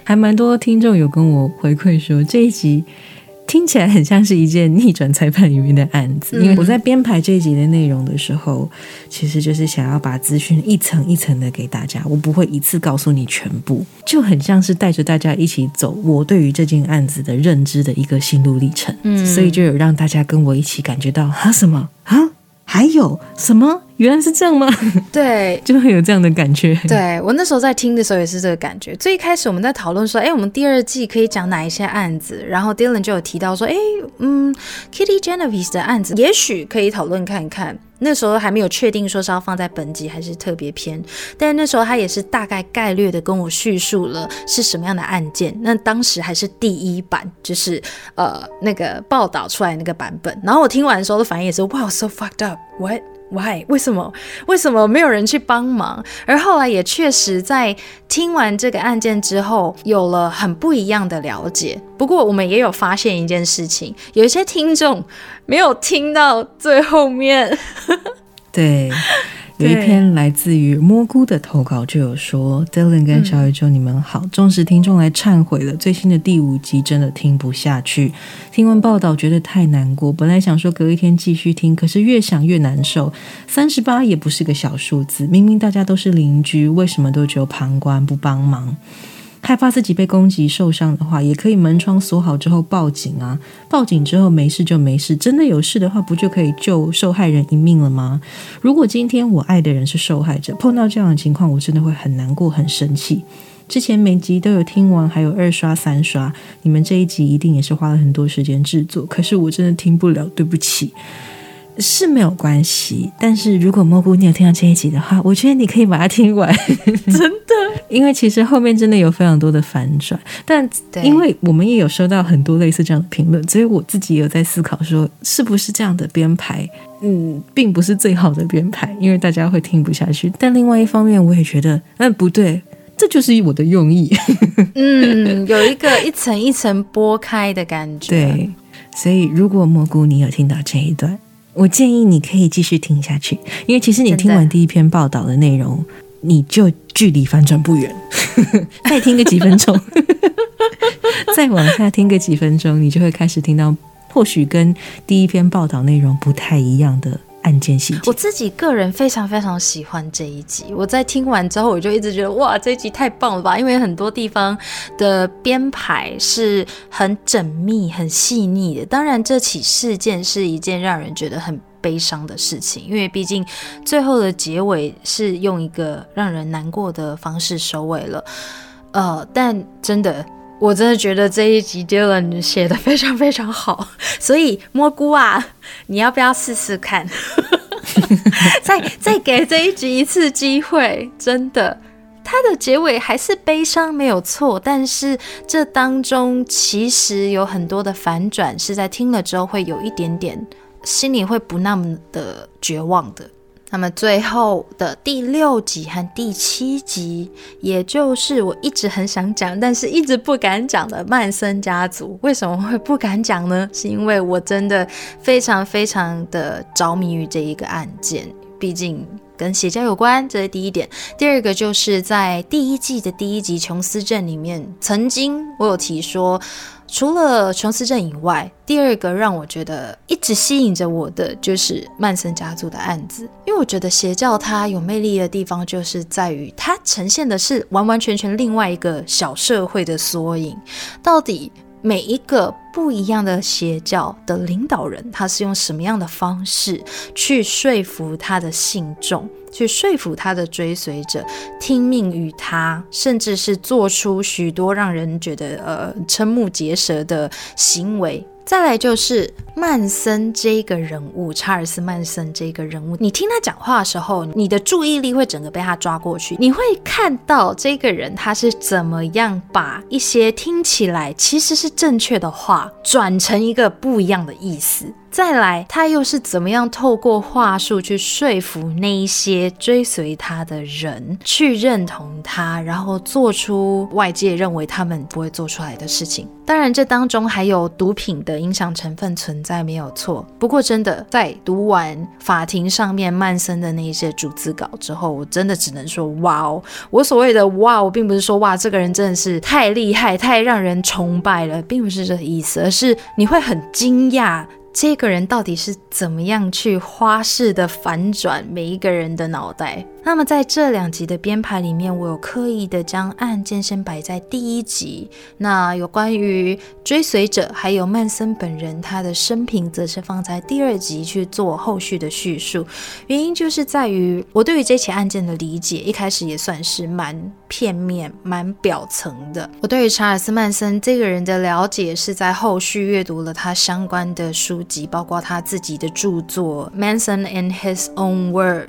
S2: 还蛮多听众有跟我回馈说，这一集听起来很像是一件逆转裁判里面的案子。因为我在编排这一集的内容的时候，其实就是想要把资讯一层一层的给大家，我不会一次告诉你全部，就很像是带着大家一起走我对于这件案子的认知的一个心路历程。嗯，所以就有让大家跟我一起感觉到啊什么啊，还有什么。原来是这样吗？
S1: 对，
S2: 就会有这样的感觉。
S1: 对我那时候在听的时候也是这个感觉。最一开始我们在讨论说，哎，我们第二季可以讲哪一些案子？然后 Dylan 就有提到说，哎，嗯，Kitty Genovese 的案子也许可以讨论看看。那时候还没有确定说是要放在本集还是特别篇，但那时候他也是大概概略的跟我叙述了是什么样的案件。那当时还是第一版，就是呃那个报道出来那个版本。然后我听完的时候的反应也是，哇，so fucked up，what？Why？为什么？为什么没有人去帮忙？而后来也确实在听完这个案件之后，有了很不一样的了解。不过我们也有发现一件事情，有一些听众没有听到最后面。
S2: 对。有一篇来自于蘑菇的投稿，就有说：“Dylan 跟小宇宙，你们好，忠实听众来忏悔了。最新的第五集真的听不下去，听完报道觉得太难过。本来想说隔一天继续听，可是越想越难受。三十八也不是个小数字，明明大家都是邻居，为什么都只有旁观不帮忙？”害怕自己被攻击受伤的话，也可以门窗锁好之后报警啊！报警之后没事就没事，真的有事的话，不就可以救受害人一命了吗？如果今天我爱的人是受害者，碰到这样的情况，我真的会很难过、很生气。之前每集都有听完，还有二刷、三刷，你们这一集一定也是花了很多时间制作，可是我真的听不了，对不起。是没有关系，但是如果蘑菇你有听到这一集的话，我觉得你可以把它听完，
S1: 真，
S2: 因为其实后面真的有非常多的反转。但因为我们也有收到很多类似这样的评论，所以我自己有在思考说，是不是这样的编排，嗯，并不是最好的编排，因为大家会听不下去。但另外一方面，我也觉得，嗯，不对，这就是我的用意。
S1: 嗯，有一个一层一层剥开的感觉。
S2: 对，所以如果蘑菇你有听到这一段。我建议你可以继续听下去，因为其实你听完第一篇报道的内容，你就距离反转不远。再听个几分钟，再往下听个几分钟，你就会开始听到或许跟第一篇报道内容不太一样的。案件细节，
S1: 我自己个人非常非常喜欢这一集。我在听完之后，我就一直觉得哇，这一集太棒了吧！因为很多地方的编排是很缜密、很细腻的。当然，这起事件是一件让人觉得很悲伤的事情，因为毕竟最后的结尾是用一个让人难过的方式收尾了。呃，但真的。我真的觉得这一集 Dylan 写的非常非常好，所以蘑菇啊，你要不要试试看？再再给这一集一次机会，真的，它的结尾还是悲伤没有错，但是这当中其实有很多的反转，是在听了之后会有一点点心里会不那么的绝望的。那么最后的第六集和第七集，也就是我一直很想讲，但是一直不敢讲的曼森家族，为什么会不敢讲呢？是因为我真的非常非常的着迷于这一个案件，毕竟跟邪教有关，这是第一点。第二个就是在第一季的第一集琼斯镇里面，曾经我有提说。除了琼斯镇以外，第二个让我觉得一直吸引着我的就是曼森家族的案子，因为我觉得邪教它有魅力的地方就是在于它呈现的是完完全全另外一个小社会的缩影。到底每一个不一样的邪教的领导人，他是用什么样的方式去说服他的信众？去说服他的追随者听命于他，甚至是做出许多让人觉得呃瞠目结舌的行为。再来就是曼森这个人物，查尔斯曼森这个人物，你听他讲话的时候，你的注意力会整个被他抓过去，你会看到这个人他是怎么样把一些听起来其实是正确的话，转成一个不一样的意思。再来，他又是怎么样透过话术去说服那一些追随他的人去认同他，然后做出外界认为他们不会做出来的事情？当然，这当中还有毒品的影响成分存在，没有错。不过，真的在读完法庭上面曼森的那一些逐字稿之后，我真的只能说哇哦！我所谓的哇，我并不是说哇，这个人真的是太厉害、太让人崇拜了，并不是这个意思，而是你会很惊讶。这个人到底是怎么样去花式的反转每一个人的脑袋？那么在这两集的编排里面，我有刻意的将案件先摆在第一集。那有关于追随者还有曼森本人他的生平，则是放在第二集去做后续的叙述。原因就是在于我对于这起案件的理解，一开始也算是蛮片面、蛮表层的。我对于查尔斯曼森这个人的了解，是在后续阅读了他相关的书籍，包括他自己的著作《Manson in His Own Words》，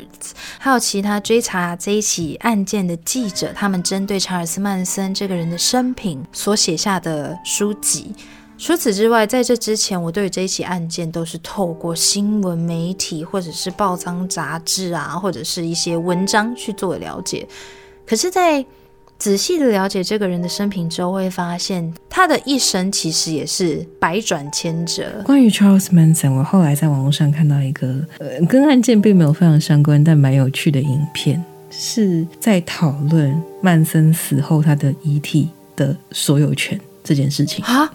S1: 还有其他。追查这一起案件的记者，他们针对查尔斯曼森这个人的生平所写下的书籍，除此之外，在这之前，我对这一起案件都是透过新闻媒体或者是报章杂志啊，或者是一些文章去做了解。可是，在仔细的了解这个人的生平之后，会发现他的一生其实也是百转千折。
S2: 关于 Charles Manson，我后来在网络上看到一个呃，跟案件并没有非常相关，但蛮有趣的影片，是在讨论曼森死后他的遗体的所有权。这件事情啊，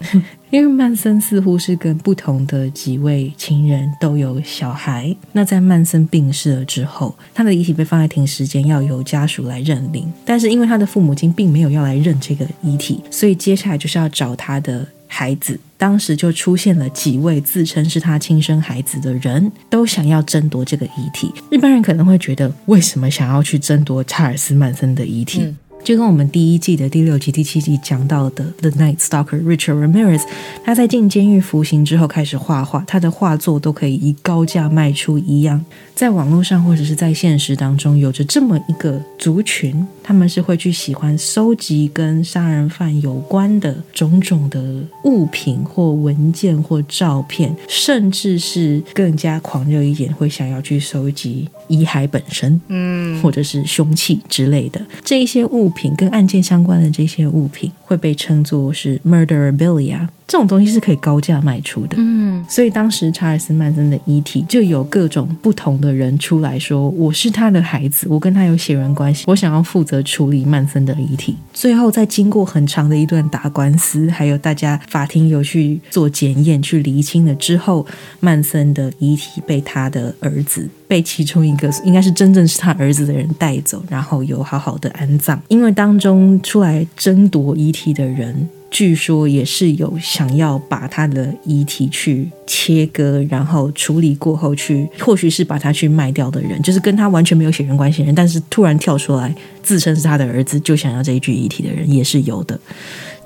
S2: 因为曼森似乎是跟不同的几位情人都有小孩。那在曼森病逝了之后，他的遗体被放在停尸间，要由家属来认领。但是因为他的父母亲并没有要来认这个遗体，所以接下来就是要找他的孩子。当时就出现了几位自称是他亲生孩子的人，都想要争夺这个遗体。日本人可能会觉得，为什么想要去争夺查尔斯曼森的遗体？就跟我们第一季的第六集、第七集讲到的 The Night Stalker Richard Ramirez，他在进监狱服刑之后开始画画，他的画作都可以以高价卖出一样。在网络上或者是在现实当中，有着这么一个族群，他们是会去喜欢收集跟杀人犯有关的种种的物品或文件或照片，甚至是更加狂热一点，会想要去收集遗骸本身，嗯，或者是凶器之类的。这一些物品，跟案件相关的这些物品，会被称作是 murderabilia。这种东西是可以高价卖出的，嗯，所以当时查尔斯曼森的遗体就有各种不同的人出来说，我是他的孩子，我跟他有血缘关系，我想要负责处理曼森的遗体。最后在经过很长的一段打官司，还有大家法庭有去做检验、去厘清了之后，曼森的遗体被他的儿子，被其中一个应该是真正是他儿子的人带走，然后有好好的安葬。因为当中出来争夺遗体的人。据说也是有想要把他的遗体去切割，然后处理过后去，或许是把他去卖掉的人，就是跟他完全没有血缘关系的人，但是突然跳出来自称是他的儿子，就想要这一具遗体的人也是有的。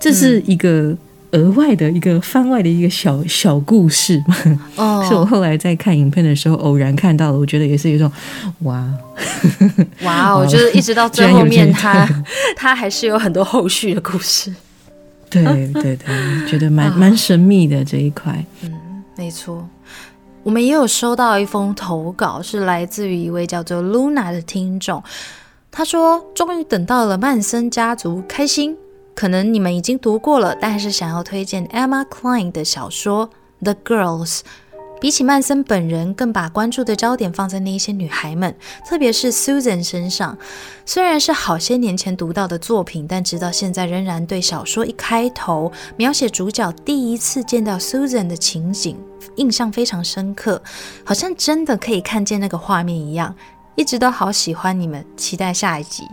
S2: 这是一个额外的一个番外的一个小小故事嘛？哦，是我后来在看影片的时候偶然看到的，我觉得也是一种哇
S1: 哇哦，就是一直到最后面，他 他还是有很多后续的故事。
S2: 对对对，觉得蛮蛮神秘的这一块。
S1: 嗯，没错。我们也有收到一封投稿，是来自于一位叫做 Luna 的听众。他说：“终于等到了曼森家族，开心。可能你们已经读过了，但是想要推荐 Emma Klein 的小说《The Girls》。”比起曼森本人，更把关注的焦点放在那些女孩们，特别是 Susan 身上。虽然是好些年前读到的作品，但直到现在仍然对小说一开头描写主角第一次见到 Susan 的情景印象非常深刻，好像真的可以看见那个画面一样。一直都好喜欢你们，期待下一集。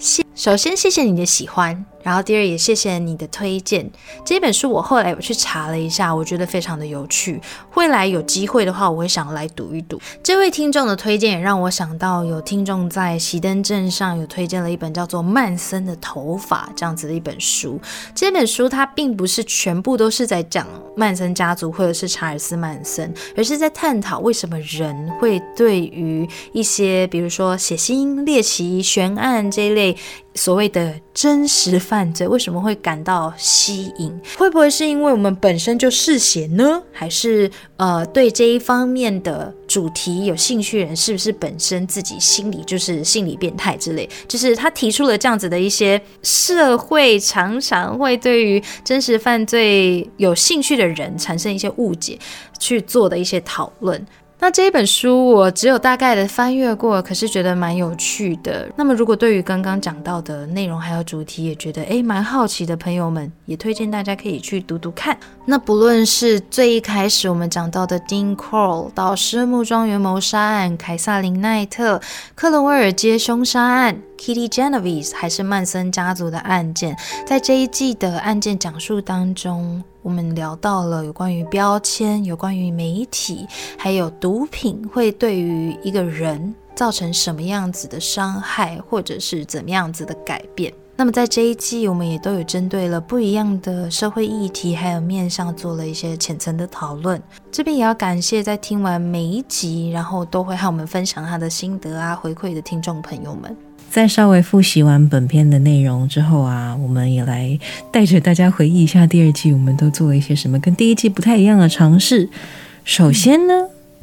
S1: 谢首先，谢谢你的喜欢。然后第二也谢谢你的推荐，这本书我后来我去查了一下，我觉得非常的有趣。未来有机会的话，我会想来读一读。这位听众的推荐也让我想到，有听众在熄灯镇上有推荐了一本叫做《曼森的头发》这样子的一本书。这本书它并不是全部都是在讲曼森家族或者是查尔斯曼森，而是在探讨为什么人会对于一些比如说血腥、猎奇、悬案这一类。所谓的真实犯罪为什么会感到吸引？会不会是因为我们本身就嗜血呢？还是呃对这一方面的主题有兴趣人是不是本身自己心里就是心理变态之类？就是他提出了这样子的一些社会常常会对于真实犯罪有兴趣的人产生一些误解，去做的一些讨论。那这一本书我只有大概的翻阅过，可是觉得蛮有趣的。那么如果对于刚刚讲到的内容还有主题也觉得诶蛮好奇的朋友们，也推荐大家可以去读读看。那不论是最一开始我们讲到的 Dean Corll 到失木庄园谋杀案、凯撒琳奈特、克伦威尔街凶杀案、Kitty Genovese，还是曼森家族的案件，在这一季的案件讲述当中。我们聊到了有关于标签、有关于媒体，还有毒品会对于一个人造成什么样子的伤害，或者是怎么样子的改变。那么在这一季，我们也都有针对了不一样的社会议题，还有面向做了一些浅层的讨论。这边也要感谢在听完每一集，然后都会和我们分享他的心得啊回馈的听众朋友们。
S2: 在稍微复习完本片的内容之后啊，我们也来带着大家回忆一下第二季，我们都做了一些什么跟第一季不太一样的尝试。首先呢。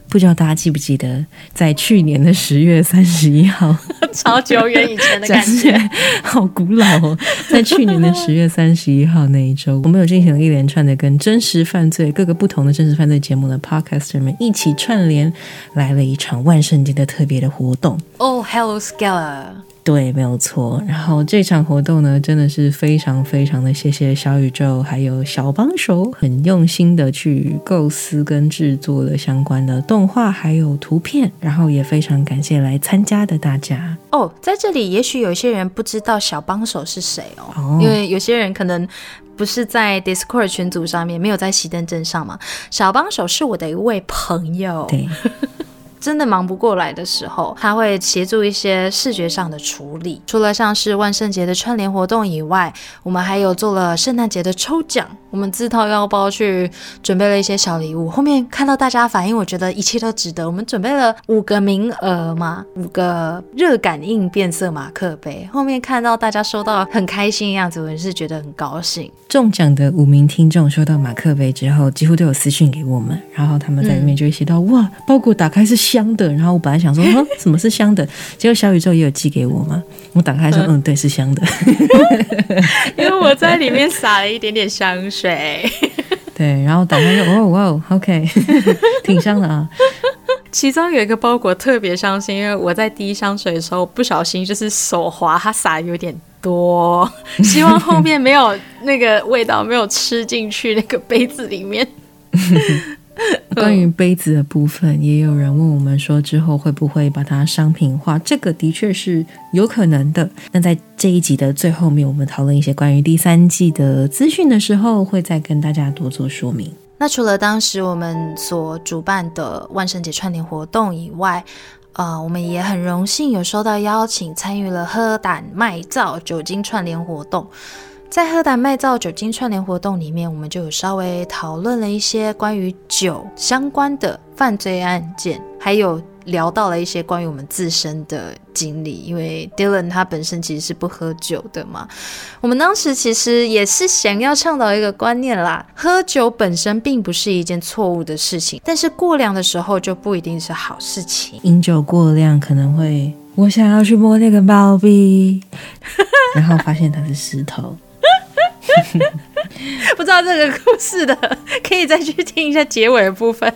S2: 不知道大家记不记得，在去年的十月三十一号，
S1: 超久远以前的感觉，
S2: 好古老哦。在去年的十月三十一号那一周，我们有进行了一连串的跟真实犯罪各个不同的真实犯罪节目的 podcaster 们一起串联，来了一场万圣节的特别的活动。
S1: Oh, hello, Scala.
S2: 对，没有错。然后这场活动呢，真的是非常非常的谢谢小宇宙还有小帮手，很用心的去构思跟制作了相关的动画还有图片。然后也非常感谢来参加的大家。
S1: 哦，在这里，也许有些人不知道小帮手是谁哦，因为有些人可能不是在 Discord 群组上面，没有在熄灯镇上嘛。小帮手是我的一位朋友。
S2: 对。
S1: 真的忙不过来的时候，他会协助一些视觉上的处理。除了像是万圣节的串联活动以外，我们还有做了圣诞节的抽奖。我们自掏腰包去准备了一些小礼物。后面看到大家反应，我觉得一切都值得。我们准备了五个名额嘛，五个热感应变色马克杯。后面看到大家收到很开心的样子，我也是觉得很高兴。
S2: 中奖的五名听众收到马克杯之后，几乎都有私讯给我们，然后他们在里面就会写到：哇，包裹打开是。香的，然后我本来想说，嗯，什么是香的？结果小宇宙也有寄给我嘛。我打开说，嗯，对，是香的，
S1: 因为我在里面撒了一点点香水。
S2: 对，然后打开说，哦，哇，OK，挺香的啊。
S1: 其中有一个包裹特别伤心，因为我在滴香水的时候不小心就是手滑，它撒有点多。希望后面没有那个味道没有吃进去那个杯子里面。
S2: 关于杯子的部分，也有人问我们说，之后会不会把它商品化？这个的确是有可能的。那在这一集的最后面，我们讨论一些关于第三季的资讯的时候，会再跟大家多做说明。
S1: 那除了当时我们所主办的万圣节串联活动以外，呃，我们也很荣幸有收到邀请，参与了喝胆卖造酒精串联活动。在喝胆麦造酒精串联活动里面，我们就有稍微讨论了一些关于酒相关的犯罪案件，还有聊到了一些关于我们自身的经历。因为 Dylan 他本身其实是不喝酒的嘛，我们当时其实也是想要倡导一个观念啦：喝酒本身并不是一件错误的事情，但是过量的时候就不一定是好事情。
S2: 饮酒过量可能会，我想要去摸那个包庇，然后发现它是石头。
S1: 不知道这个故事的，可以再去听一下结尾的部分。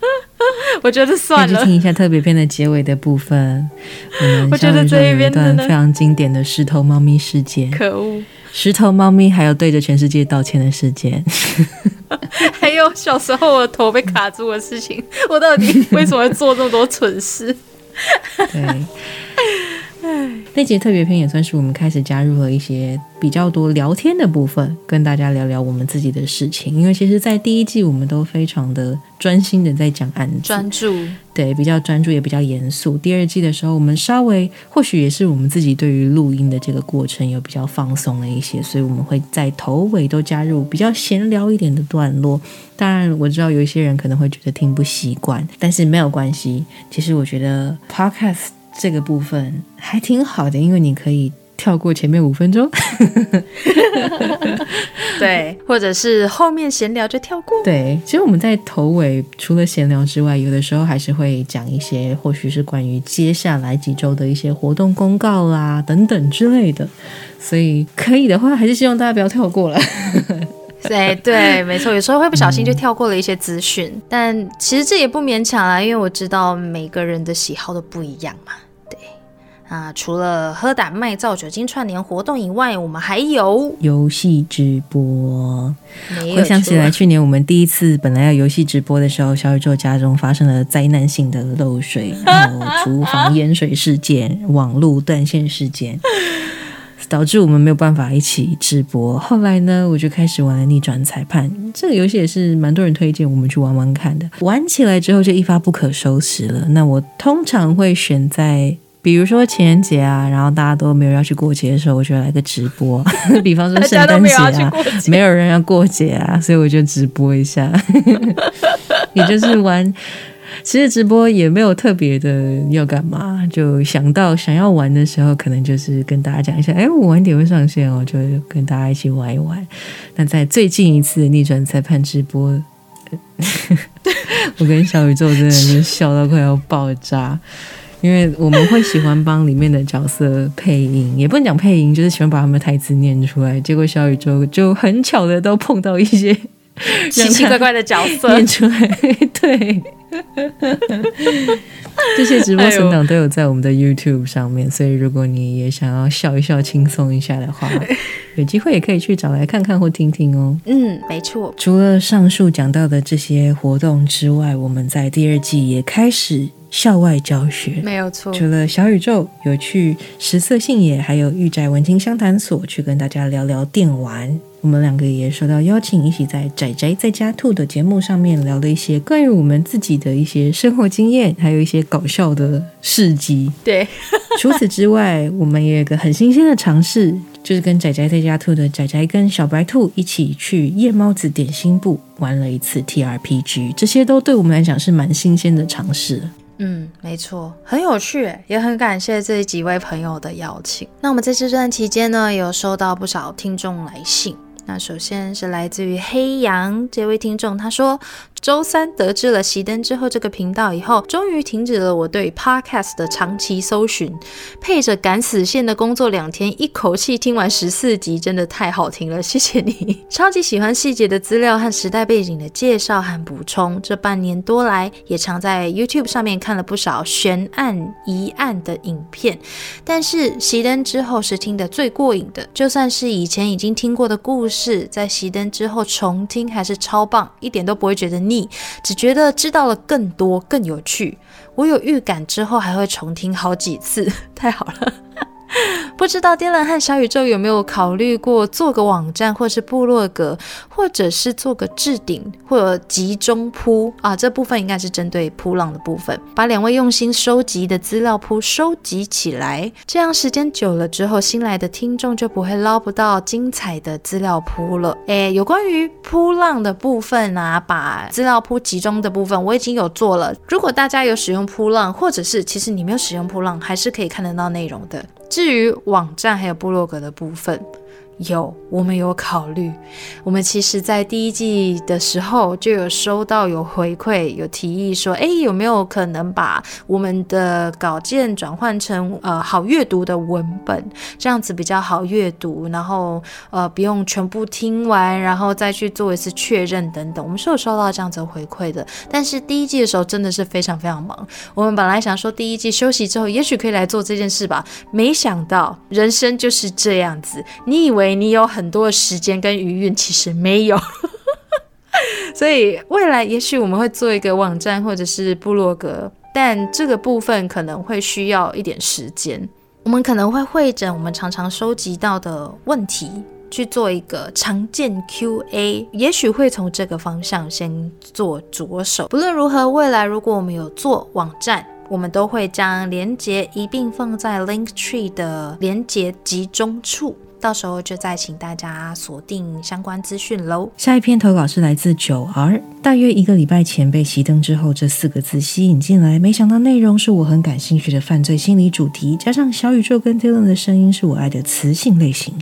S1: 我觉得算了，
S2: 听一下特别篇的结尾的部分。我觉得这一边段非常经典的石头猫咪事件。
S1: 可恶！
S2: 石头猫咪还有对着全世界道歉的事件，
S1: 还有小时候我头被卡住的事情。我到底为什么会做这么多蠢事？
S2: 对。那节特别篇也算是我们开始加入了一些比较多聊天的部分，跟大家聊聊我们自己的事情。因为其实，在第一季我们都非常的专心的在讲案子，
S1: 专注，
S2: 对，比较专注也比较严肃。第二季的时候，我们稍微或许也是我们自己对于录音的这个过程有比较放松了一些，所以我们会在头尾都加入比较闲聊一点的段落。当然，我知道有一些人可能会觉得听不习惯，但是没有关系。其实我觉得 podcast。这个部分还挺好的，因为你可以跳过前面五分钟，
S1: 对，或者是后面闲聊就跳过。
S2: 对，其实我们在头尾除了闲聊之外，有的时候还是会讲一些，或许是关于接下来几周的一些活动公告啦等等之类的。所以可以的话，还是希望大家不要跳过了。
S1: 对 对，没错，有时候会不小心就跳过了一些资讯，但其实这也不勉强啦，因为我知道每个人的喜好都不一样嘛。啊，除了喝胆麦造酒精串联活动以外，我们还有
S2: 游戏直播。回想起来，去年我们第一次本来要游戏直播的时候，小宇宙家中发生了灾难性的漏水，然后 厨房淹水事件、网络断线事件，导致我们没有办法一起直播。后来呢，我就开始玩了逆转裁判，这个游戏也是蛮多人推荐我们去玩玩看的。玩起来之后就一发不可收拾了。那我通常会选在。比如说情人节啊，然后大家都没有要去过节的时候，我就来个直播。比方说圣诞节啊，没有人要过节啊，所以我就直播一下，也就是玩其实直播也没有特别的要干嘛，就想到想要玩的时候，可能就是跟大家讲一下，哎，我晚点会上线哦，就跟大家一起玩一玩。那在最近一次逆转裁判直播，我跟小宇宙真的是笑到快要爆炸，因为我们会喜欢帮里面的角色配音，也不能讲配音，就是喜欢把他们的台词念出来。结果小宇宙就很巧的都碰到一些。
S1: 奇奇怪怪的角色
S2: 念出来，对，这些直播存档都有在我们的 YouTube 上面，所以如果你也想要笑一笑、轻松一下的话，有机会也可以去找来看看或听听哦。
S1: 嗯，没错。
S2: 除了上述讲到的这些活动之外，我们在第二季也开始校外教学，
S1: 没有错。
S2: 除了小宇宙有去食色性也，还有玉宅文青相谈所去跟大家聊聊电玩。我们两个也受到邀请，一起在宅宅在家兔的节目上面聊了一些关于我们自己的一些生活经验，还有一些搞笑的事迹。
S1: 对，
S2: 除此之外，我们也有个很新鲜的尝试，就是跟宅宅在家兔的宅宅跟小白兔一起去夜猫子点心部玩了一次 T R P G，这些都对我们来讲是蛮新鲜的尝试。
S1: 嗯，没错，很有趣，也很感谢这几位朋友的邀请。那我们在这段期间呢，有收到不少听众来信。那首先是来自于黑羊这位听众，他说。周三得知了熄灯之后这个频道以后，终于停止了我对 podcast 的长期搜寻。配着赶死线的工作两天，一口气听完十四集，真的太好听了，谢谢你！超级喜欢细节的资料和时代背景的介绍和补充。这半年多来，也常在 YouTube 上面看了不少悬案疑案的影片，但是熄灯之后是听得最过瘾的。就算是以前已经听过的故事，在熄灯之后重听还是超棒，一点都不会觉得。腻，只觉得知道了更多，更有趣。我有预感，之后还会重听好几次，太好了。不知道天冷和小宇宙有没有考虑过做个网站，或是部落格，或者是做个置顶或者集中铺啊？这部分应该是针对铺浪的部分，把两位用心收集的资料铺收集起来，这样时间久了之后，新来的听众就不会捞不到精彩的资料铺了。诶，有关于铺浪的部分啊，把资料铺集中的部分，我已经有做了。如果大家有使用铺浪，或者是其实你没有使用铺浪，还是可以看得到内容的。至于网站还有部落格的部分。有，我们有考虑。我们其实，在第一季的时候就有收到有回馈，有提议说，哎，有没有可能把我们的稿件转换成呃好阅读的文本，这样子比较好阅读，然后呃不用全部听完，然后再去做一次确认等等。我们是有收到这样子回馈的。但是第一季的时候真的是非常非常忙。我们本来想说第一季休息之后，也许可以来做这件事吧，没想到人生就是这样子。你以为？你有很多时间跟余韵，其实没有，所以未来也许我们会做一个网站或者是部落格，但这个部分可能会需要一点时间。我们可能会会诊我们常常收集到的问题，去做一个常见 Q&A，也许会从这个方向先做着手。不论如何，未来如果我们有做网站，我们都会将连接一并放在 Link Tree 的连接集中处。到时候就再请大家锁定相关资讯喽。
S2: 下一篇投稿是来自九儿大约一个礼拜前被熄灯之后这四个字吸引进来，没想到内容是我很感兴趣的犯罪心理主题，加上小宇宙跟 Dylan 的声音是我爱的磁性类型。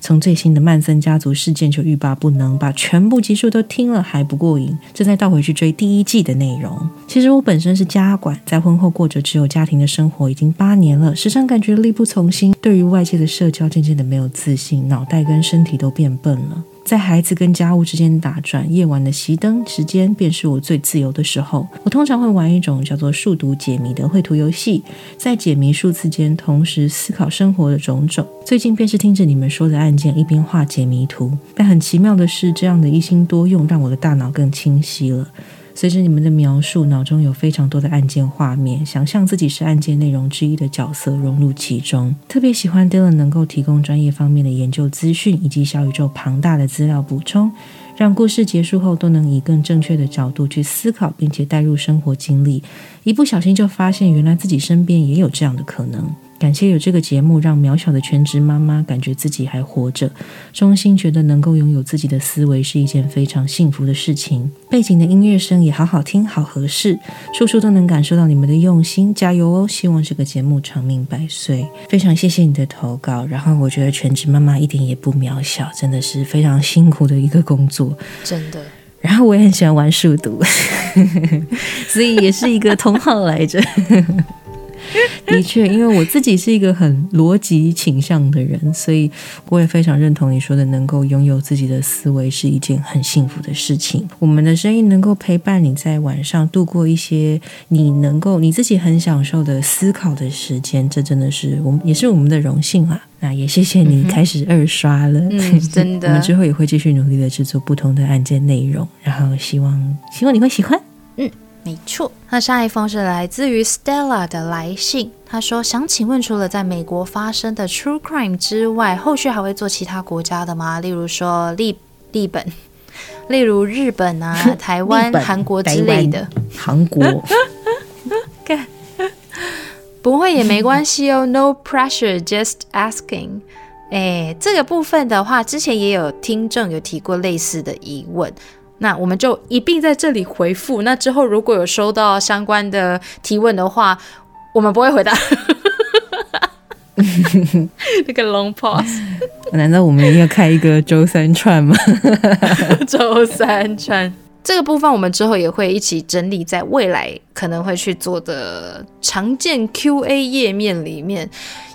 S2: 从最新的曼森家族事件就欲罢不能，把全部集数都听了还不过瘾，正在倒回去追第一季的内容。其实我本身是家管，在婚后过着只有家庭的生活已经八年了，时常感觉力不从心，对于外界的社交渐渐的没有。自自信，脑袋跟身体都变笨了，在孩子跟家务之间打转，夜晚的熄灯时间便是我最自由的时候。我通常会玩一种叫做数独解谜的绘图游戏，在解谜数字间同时思考生活的种种。最近便是听着你们说的案件，一边画解谜图。但很奇妙的是，这样的一心多用，让我的大脑更清晰了。随着你们的描述，脑中有非常多的案件画面，想象自己是案件内容之一的角色，融入其中。特别喜欢 Dylan 能够提供专业方面的研究资讯，以及小宇宙庞大的资料补充，让故事结束后都能以更正确的角度去思考，并且带入生活经历，一不小心就发现原来自己身边也有这样的可能。感谢有这个节目，让渺小的全职妈妈感觉自己还活着，衷心觉得能够拥有自己的思维是一件非常幸福的事情。背景的音乐声也好好听，好合适，处处都能感受到你们的用心，加油哦！希望这个节目长命百岁。非常谢谢你的投稿，然后我觉得全职妈妈一点也不渺小，真的是非常辛苦的一个工作，
S1: 真的。
S2: 然后我也很喜欢玩数独，所以也是一个同好来着。的确，因为我自己是一个很逻辑倾向的人，所以我也非常认同你说的，能够拥有自己的思维是一件很幸福的事情。我们的声音能够陪伴你在晚上度过一些你能够你自己很享受的思考的时间，这真的是我们也是我们的荣幸啊！那也谢谢你开始二刷了，
S1: 真的。
S2: 我们之后也会继续努力的制作不同的案件内容，然后希望希望你会喜欢，
S1: 嗯。没错，那下一封是来自于 Stella 的来信。他说：“想请问，除了在美国发生的 True Crime 之外，后续还会做其他国家的吗？例如说利利本，例如日本啊、台湾、韩国之类的。
S2: 韩国，
S1: 干不会也没关系哦，No pressure，just asking。哎，这个部分的话，之前也有听众有提过类似的疑问。”那我们就一并在这里回复。那之后如果有收到相关的提问的话，我们不会回答。那个 long pause，
S2: 难道我们要开一个周三串吗？
S1: 周三串这个部分，我们之后也会一起整理，在未来可能会去做的常见 Q&A 页面里面，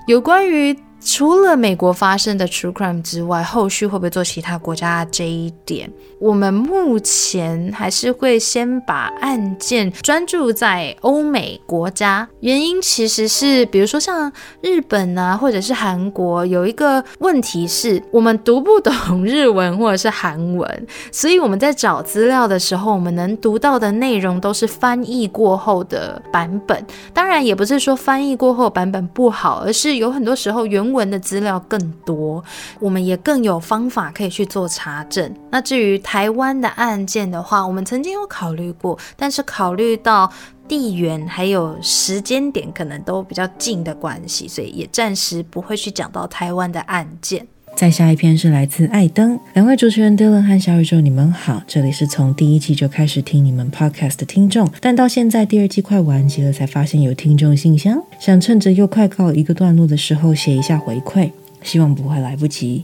S1: 有关于。除了美国发生的 true crime 之外，后续会不会做其他国家这一点？我们目前还是会先把案件专注在欧美国家。原因其实是，比如说像日本啊，或者是韩国，有一个问题是我们读不懂日文或者是韩文，所以我们在找资料的时候，我们能读到的内容都是翻译过后的版本。当然，也不是说翻译过后版本不好，而是有很多时候原文的资料更多，我们也更有方法可以去做查证。那至于台湾的案件的话，我们曾经有考虑过，但是考虑到地缘还有时间点可能都比较近的关系，所以也暂时不会去讲到台湾的案件。
S2: 再下一篇是来自艾登，两位主持人 Dylan 和小宇宙，你们好，这里是从第一季就开始听你们 podcast 的听众，但到现在第二季快完结了，才发现有听众信箱，想趁着又快告一个段落的时候写一下回馈，希望不会来不及。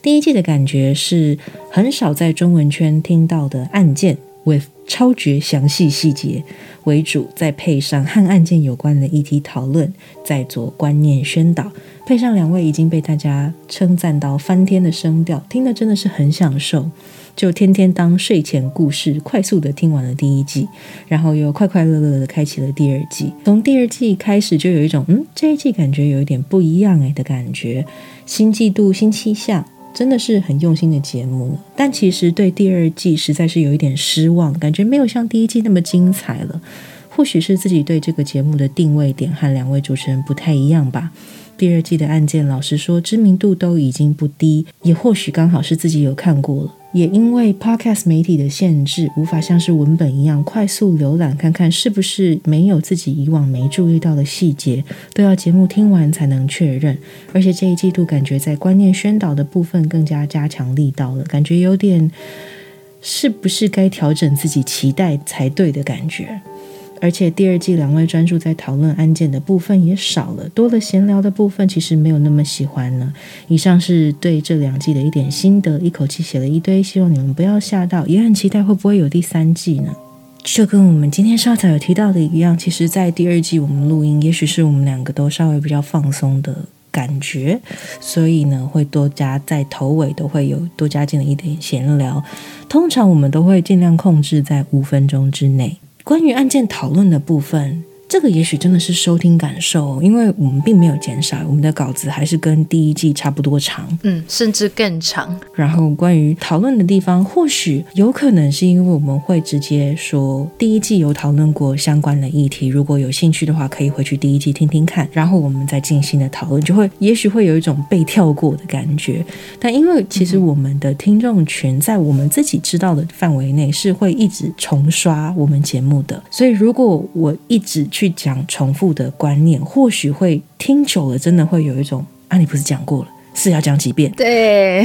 S2: 第一季的感觉是很少在中文圈听到的案件，with 超绝详细细节为主，再配上和案件有关的议题讨论，再做观念宣导。配上两位已经被大家称赞到翻天的声调，听的真的是很享受。就天天当睡前故事，快速的听完了第一季，然后又快快乐乐的开启了第二季。从第二季开始，就有一种嗯，这一季感觉有一点不一样诶的感觉。新季度新气象，真的是很用心的节目。但其实对第二季实在是有一点失望，感觉没有像第一季那么精彩了。或许是自己对这个节目的定位点和两位主持人不太一样吧。第二季的案件，老实说，知名度都已经不低，也或许刚好是自己有看过了，也因为 podcast 媒体的限制，无法像是文本一样快速浏览看看是不是没有自己以往没注意到的细节，都要节目听完才能确认。而且这一季度感觉在观念宣导的部分更加加强力道了，感觉有点是不是该调整自己期待才对的感觉。而且第二季两位专注在讨论案件的部分也少了，多了闲聊的部分，其实没有那么喜欢了。以上是对这两季的一点心得，一口气写了一堆，希望你们不要吓到，也很期待会不会有第三季呢？就跟我们今天稍早有提到的一样，其实，在第二季我们录音，也许是我们两个都稍微比较放松的感觉，所以呢，会多加在头尾都会有多加进了一点闲聊。通常我们都会尽量控制在五分钟之内。关于案件讨论的部分。这个也许真的是收听感受，因为我们并没有减少，我们的稿子还是跟第一季差不多长，
S1: 嗯，甚至更长。
S2: 然后关于讨论的地方，或许有可能是因为我们会直接说第一季有讨论过相关的议题，如果有兴趣的话，可以回去第一季听听看，然后我们再进行的讨论，就会也许会有一种被跳过的感觉。但因为其实我们的听众群在我们自己知道的范围内是会一直重刷我们节目的，所以如果我一直去讲重复的观念，或许会听久了，真的会有一种啊，你不是讲过了。是要讲几遍，
S1: 对，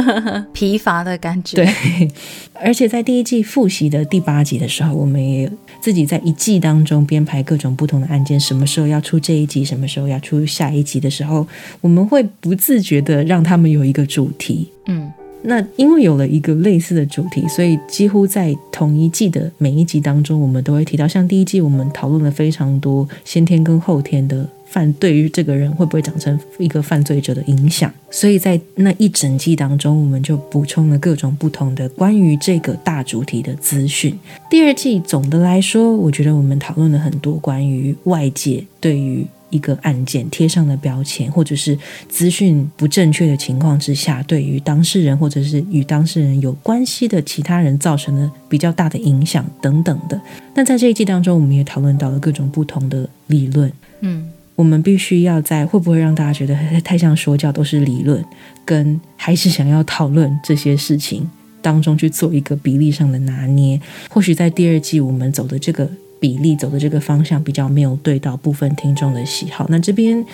S1: 疲乏的感觉。
S2: 对，而且在第一季复习的第八集的时候，我们也自己在一季当中编排各种不同的案件，什么时候要出这一集，什么时候要出下一集的时候，我们会不自觉的让他们有一个主题。嗯，那因为有了一个类似的主题，所以几乎在同一季的每一集当中，我们都会提到，像第一季我们讨论了非常多先天跟后天的。犯对于这个人会不会长成一个犯罪者的影响，所以在那一整季当中，我们就补充了各种不同的关于这个大主题的资讯。第二季总的来说，我觉得我们讨论了很多关于外界对于一个案件贴上的标签，或者是资讯不正确的情况之下，对于当事人或者是与当事人有关系的其他人造成的比较大的影响等等的。那在这一季当中，我们也讨论到了各种不同的理论，嗯。我们必须要在会不会让大家觉得太像说教都是理论，跟还是想要讨论这些事情当中去做一个比例上的拿捏。或许在第二季我们走的这个比例走的这个方向比较没有对到部分听众的喜好，那这边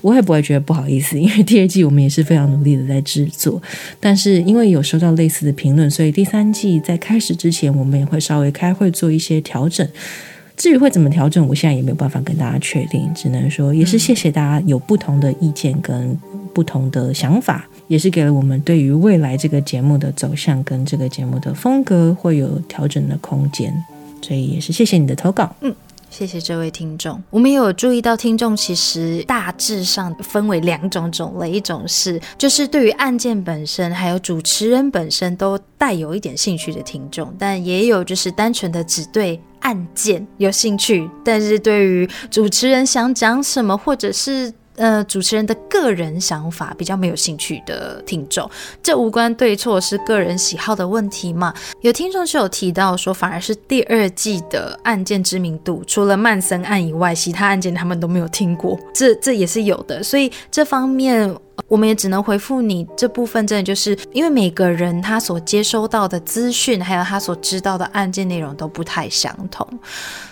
S2: 我也不会觉得不好意思，因为第二季我们也是非常努力的在制作，但是因为有收到类似的评论，所以第三季在开始之前我们也会稍微开会做一些调整。至于会怎么调整，我现在也没有办法跟大家确定，只能说也是谢谢大家有不同的意见跟不同的想法，也是给了我们对于未来这个节目的走向跟这个节目的风格会有调整的空间，所以也是谢谢你的投稿。
S1: 嗯。谢谢这位听众。我们也有注意到，听众其实大致上分为两种种类，一种是就是对于案件本身还有主持人本身都带有一点兴趣的听众，但也有就是单纯的只对案件有兴趣，但是对于主持人想讲什么或者是。呃，主持人的个人想法比较没有兴趣的听众，这无关对错，是个人喜好的问题嘛？有听众是有提到说，反而是第二季的案件知名度，除了曼森案以外，其他案件他们都没有听过，这这也是有的。所以这方面我们也只能回复你这部分，真的就是因为每个人他所接收到的资讯，还有他所知道的案件内容都不太相同，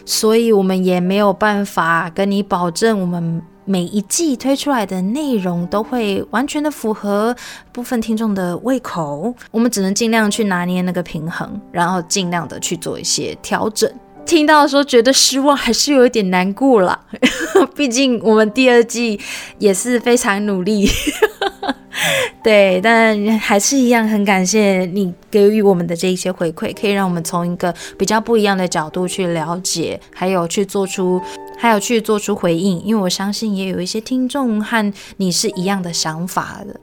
S1: 所以我们也没有办法跟你保证我们。每一季推出来的内容都会完全的符合部分听众的胃口，我们只能尽量去拿捏那个平衡，然后尽量的去做一些调整。听到说觉得失望，还是有一点难过了，毕竟我们第二季也是非常努力。对，但还是一样很感谢你给予我们的这一些回馈，可以让我们从一个比较不一样的角度去了解，还有去做出，还有去做出回应。因为我相信也有一些听众和你是一样的想法的。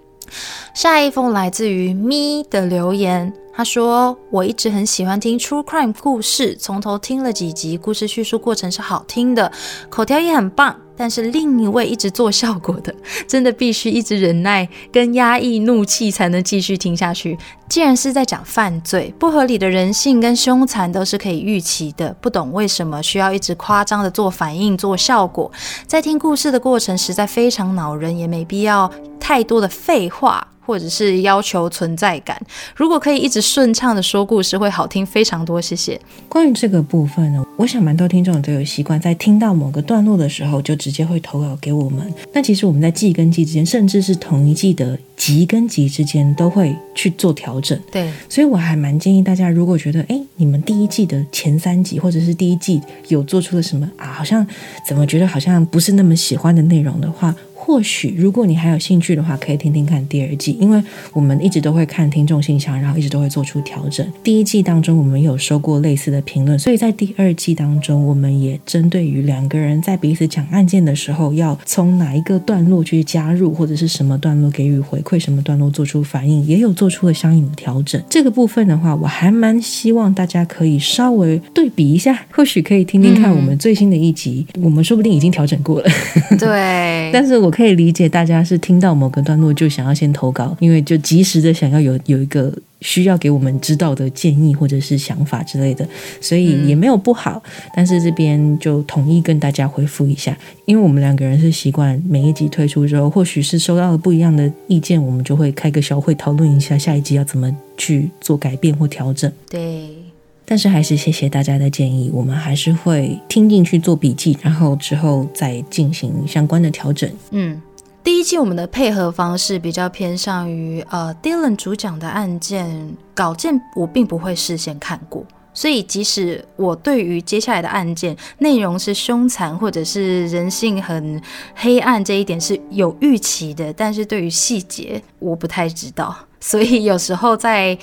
S1: 下一封来自于咪的留言。他说：“我一直很喜欢听 True Crime 故事，从头听了几集，故事叙述过程是好听的，口条也很棒。但是另一位一直做效果的，真的必须一直忍耐跟压抑怒气才能继续听下去。既然是在讲犯罪，不合理的人性跟凶残都是可以预期的，不懂为什么需要一直夸张的做反应做效果，在听故事的过程实在非常恼人，也没必要太多的废话。”或者是要求存在感，如果可以一直顺畅的说故事，会好听非常多。谢谢。
S2: 关于这个部分呢，我想蛮多听众都有习惯，在听到某个段落的时候，就直接会投稿给我们。那其实我们在季跟季之间，甚至是同一季的集跟集之间，都会去做调整。
S1: 对，
S2: 所以我还蛮建议大家，如果觉得哎，你们第一季的前三集，或者是第一季有做出了什么啊，好像怎么觉得好像不是那么喜欢的内容的话。或许，如果你还有兴趣的话，可以听听看第二季，因为我们一直都会看听众信箱，然后一直都会做出调整。第一季当中，我们有收过类似的评论，所以在第二季当中，我们也针对于两个人在彼此讲案件的时候，要从哪一个段落去加入，或者是什么段落给予回馈，什么段落做出反应，也有做出了相应的调整。这个部分的话，我还蛮希望大家可以稍微对比一下，或许可以听听看我们最新的一集，我们说不定已经调整过了。
S1: 对，
S2: 但是我。可以理解大家是听到某个段落就想要先投稿，因为就及时的想要有有一个需要给我们知道的建议或者是想法之类的，所以也没有不好。但是这边就统一跟大家回复一下，因为我们两个人是习惯每一集推出之后，或许是收到了不一样的意见，我们就会开个小会讨论一下下一集要怎么去做改变或调整。
S1: 对。
S2: 但是还是谢谢大家的建议，我们还是会听进去做笔记，然后之后再进行相关的调整。
S1: 嗯。第一季我们的配合方式比较偏向于，呃，Dylan 主讲的案件稿件，我并不会事先看过，所以即使我对于接下来的案件内容是凶残或者是人性很黑暗这一点是有预期的，但是对于细节我不太知道。所以有时候在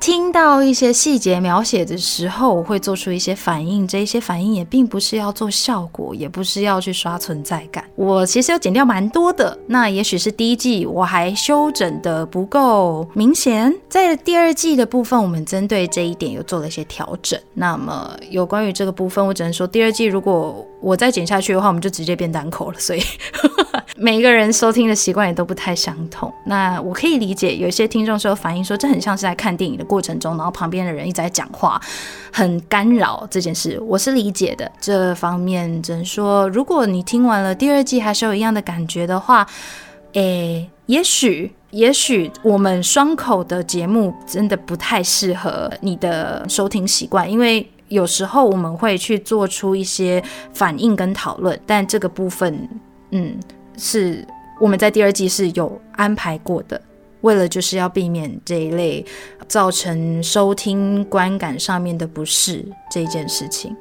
S1: 听到一些细节描写的时候，我会做出一些反应。这一些反应也并不是要做效果，也不是要去刷存在感。我其实有剪掉蛮多的。那也许是第一季我还修整的不够明显，在第二季的部分，我们针对这一点又做了一些调整。那么有关于这个部分，我只能说第二季如果我再剪下去的话，我们就直接变单口了。所以每一个人收听的习惯也都不太相同。那我可以理解有些听。众说反映说，这很像是在看电影的过程中，然后旁边的人一直在讲话，很干扰这件事，我是理解的。这方面只能说，如果你听完了第二季还是有一样的感觉的话，诶，也许也许我们双口的节目真的不太适合你的收听习惯，因为有时候我们会去做出一些反应跟讨论，但这个部分，嗯，是我们在第二季是有安排过的。为了就是要避免这一类造成收听观感上面的不适这件事情，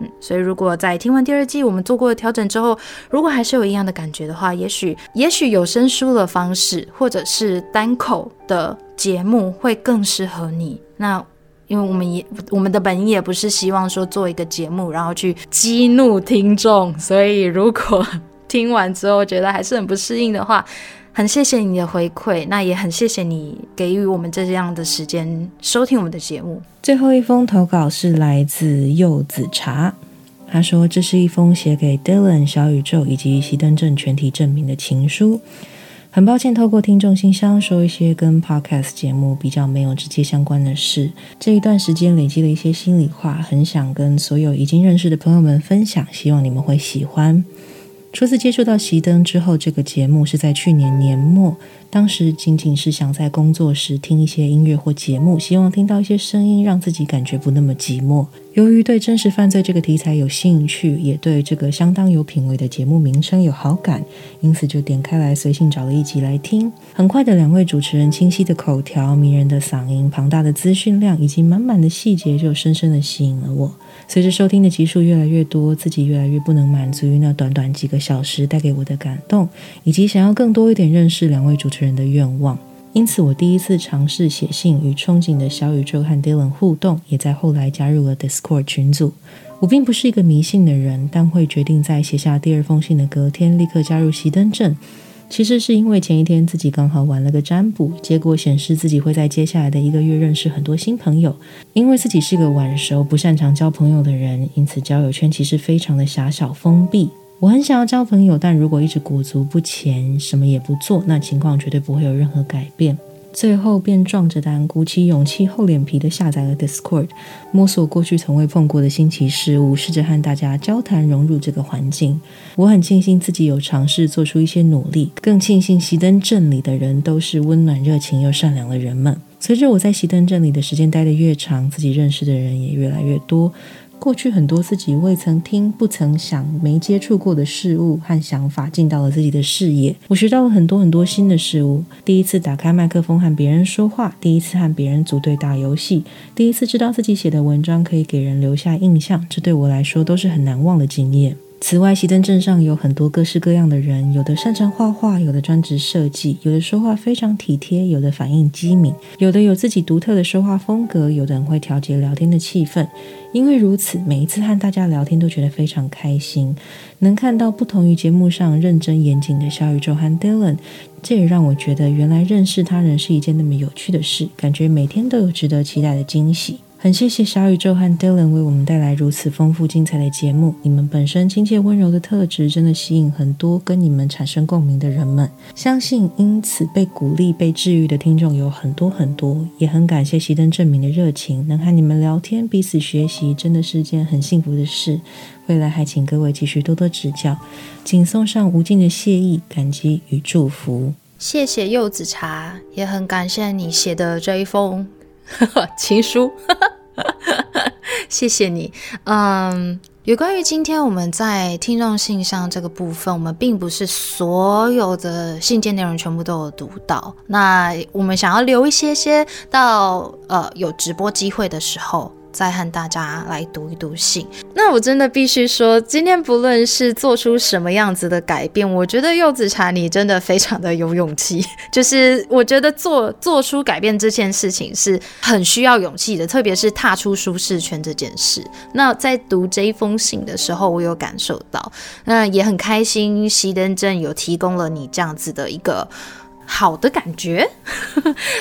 S1: 嗯，所以如果在听完第二季我们做过的调整之后，如果还是有一样的感觉的话，也许也许有声书的方式或者是单口的节目会更适合你。那因为我们也我们的本意也不是希望说做一个节目然后去激怒听众，所以如果听完之后觉得还是很不适应的话。很谢谢你的回馈，那也很谢谢你给予我们这样的时间收听我们的节目。
S2: 最后一封投稿是来自柚子茶，他说这是一封写给 Dylan 小宇宙以及熄灯镇全体证明的情书。很抱歉透过听众信箱说一些跟 Podcast 节目比较没有直接相关的事。这一段时间累积了一些心里话，很想跟所有已经认识的朋友们分享，希望你们会喜欢。初次接触到熄灯之后，这个节目是在去年年末。当时仅仅是想在工作时听一些音乐或节目，希望听到一些声音，让自己感觉不那么寂寞。由于对真实犯罪这个题材有兴趣，也对这个相当有品味的节目名称有好感，因此就点开来随性找了一集来听。很快的，两位主持人清晰的口条、迷人的嗓音、庞大的资讯量以及满满的细节，就深深的吸引了我。随着收听的集数越来越多，自己越来越不能满足于那短短几个小时带给我的感动，以及想要更多一点认识两位主持人的愿望。因此，我第一次尝试写信与憧憬的小宇宙和 Dylan 互动，也在后来加入了 Discord 群组。我并不是一个迷信的人，但会决定在写下第二封信的隔天立刻加入熄灯阵。其实是因为前一天自己刚好玩了个占卜，结果显示自己会在接下来的一个月认识很多新朋友。因为自己是个晚熟、不擅长交朋友的人，因此交友圈其实非常的狭小封闭。我很想要交朋友，但如果一直裹足不前，什么也不做，那情况绝对不会有任何改变。最后便壮着胆，鼓起勇气，厚脸皮的下载了 Discord，摸索过去从未碰过的新奇事物，试着和大家交谈，融入这个环境。我很庆幸自己有尝试做出一些努力，更庆幸熄灯镇里的人都是温暖、热情又善良的人们。随着我在熄灯镇里的时间待得越长，自己认识的人也越来越多。过去很多自己未曾听、不曾想、没接触过的事物和想法进到了自己的视野，我学到了很多很多新的事物。第一次打开麦克风和别人说话，第一次和别人组队打游戏，第一次知道自己写的文章可以给人留下印象，这对我来说都是很难忘的经验。此外，熄灯镇上有很多各式各样的人，有的擅长画画，有的专职设计，有的说话非常体贴，有的反应机敏，有的有自己独特的说话风格，有的人会调节聊天的气氛。因为如此，每一次和大家聊天都觉得非常开心，能看到不同于节目上认真严谨的小宇宙和 Dylan，这也让我觉得原来认识他人是一件那么有趣的事，感觉每天都有值得期待的惊喜。很谢谢小宇宙和 Dylan 为我们带来如此丰富精彩的节目。你们本身亲切温柔的特质，真的吸引很多跟你们产生共鸣的人们。相信因此被鼓励、被治愈的听众有很多很多。也很感谢熄灯证明的热情，能和你们聊天、彼此学习，真的是件很幸福的事。未来还请各位继续多多指教，仅送上无尽的谢意、感激与祝福。
S1: 谢谢柚子茶，也很感谢你写的这一封 情书。谢谢你。嗯，有关于今天我们在听众信箱这个部分，我们并不是所有的信件内容全部都有读到。那我们想要留一些些到呃有直播机会的时候。再和大家来读一读信。那我真的必须说，今天不论是做出什么样子的改变，我觉得柚子茶你真的非常的有勇气。就是我觉得做做出改变这件事情是很需要勇气的，特别是踏出舒适圈这件事。那在读这一封信的时候，我有感受到，那也很开心。熄灯镇有提供了你这样子的一个。好的感觉，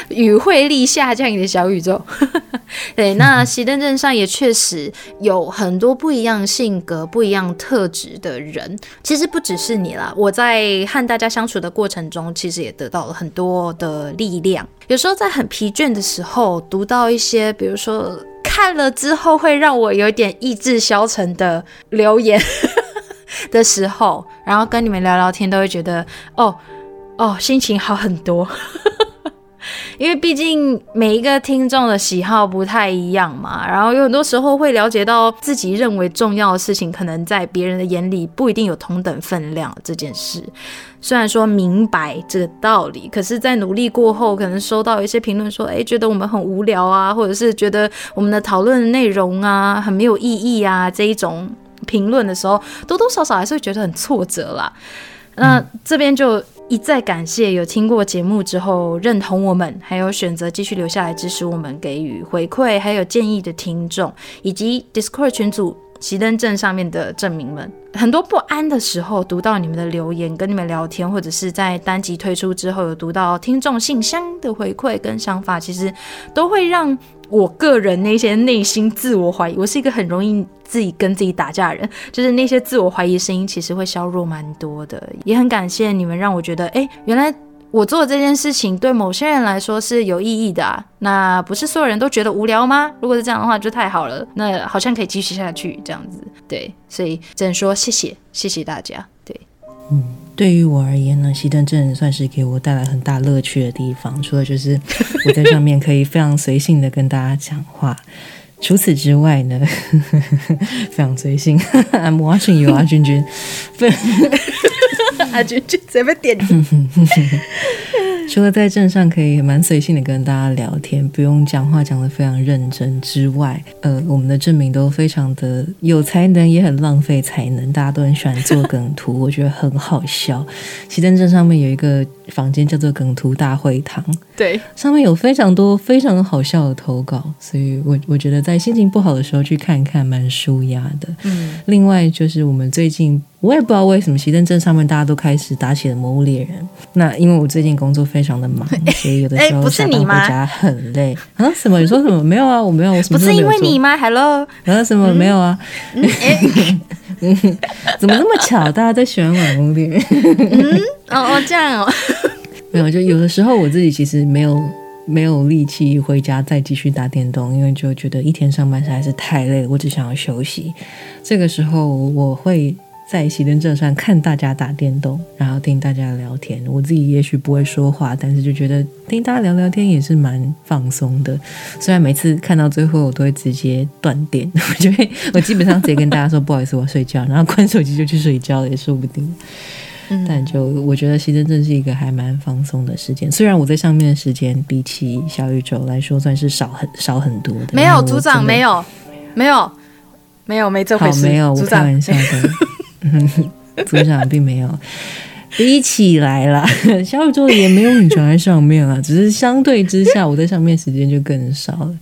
S1: 与会力下降你的小宇宙。对，那熄灯镇上也确实有很多不一样性格、不一样特质的人。其实不只是你啦，我在和大家相处的过程中，其实也得到了很多的力量。有时候在很疲倦的时候，读到一些，比如说看了之后会让我有点意志消沉的留言 的时候，然后跟你们聊聊天，都会觉得哦。哦，心情好很多，因为毕竟每一个听众的喜好不太一样嘛，然后有很多时候会了解到自己认为重要的事情，可能在别人的眼里不一定有同等分量。这件事虽然说明白这个道理，可是，在努力过后，可能收到一些评论说，哎，觉得我们很无聊啊，或者是觉得我们的讨论内容啊很没有意义啊，这一种评论的时候，多多少少还是会觉得很挫折啦。那这边就。一再感谢有听过节目之后认同我们，还有选择继续留下来支持我们、给予回馈还有建议的听众，以及 Discord 群组熄灯镇上面的证明们。很多不安的时候，读到你们的留言，跟你们聊天，或者是在单集推出之后有读到听众信箱的回馈跟想法，其实都会让。我个人那些内心自我怀疑，我是一个很容易自己跟自己打架的人，就是那些自我怀疑声音其实会削弱蛮多的。也很感谢你们让我觉得，哎，原来我做这件事情对某些人来说是有意义的啊。那不是所有人都觉得无聊吗？如果是这样的话，就太好了。那好像可以继续下去这样子。对，所以只能说谢谢，谢谢大家。对，
S2: 嗯。对于我而言呢，熄灯镇算是给我带来很大乐趣的地方。除了就是我在上面可以非常随性的跟大家讲话，除此之外呢，非常随性。I'm watching you，阿君君。
S1: 阿君君谁被点？
S2: 除了在镇上可以蛮随性的跟大家聊天，不用讲话讲得非常认真之外，呃，我们的证明都非常的有才能，也很浪费才能，大家都很喜欢做梗图，我觉得很好笑。西登镇上面有一个房间叫做梗图大会堂，
S1: 对，
S2: 上面有非常多非常好笑的投稿，所以我我觉得在心情不好的时候去看看蛮舒压的。嗯，另外就是我们最近。我也不知道为什么，熄灯镇上面大家都开始打起了魔物猎人。那因为我最近工作非常的忙，所以有的时候下班回家很累。啊？什么？你说什么？没有啊，我没有，我什么
S1: 不是因为你吗？Hello，
S2: 然后什么没有啊？怎么那么巧？大家在喜欢玩魔物猎人？
S1: 嗯，哦哦，这样哦。
S2: 没有，就有的时候我自己其实没有没有力气回家再继续打电动，因为就觉得一天上班实在是太累，我只想要休息。这个时候我会。在熄灯镇上看大家打电动，然后听大家聊天。我自己也许不会说话，但是就觉得听大家聊聊天也是蛮放松的。虽然每次看到最后，我都会直接断电，我就会我基本上直接跟大家说不好意思，我要睡觉，然后关手机就去睡觉了，也说不定。但就我觉得熄灯镇是一个还蛮放松的时间。虽然我在上面的时间比起小宇宙来说算是少很少很多的。
S1: 没有组长，没有，没有，没有，没这回事。
S2: 没有，我开玩笑的。组长并没有比起来啦，小宇宙也没有很常在上面啊，只是相对之下，我在上面时间就更少了，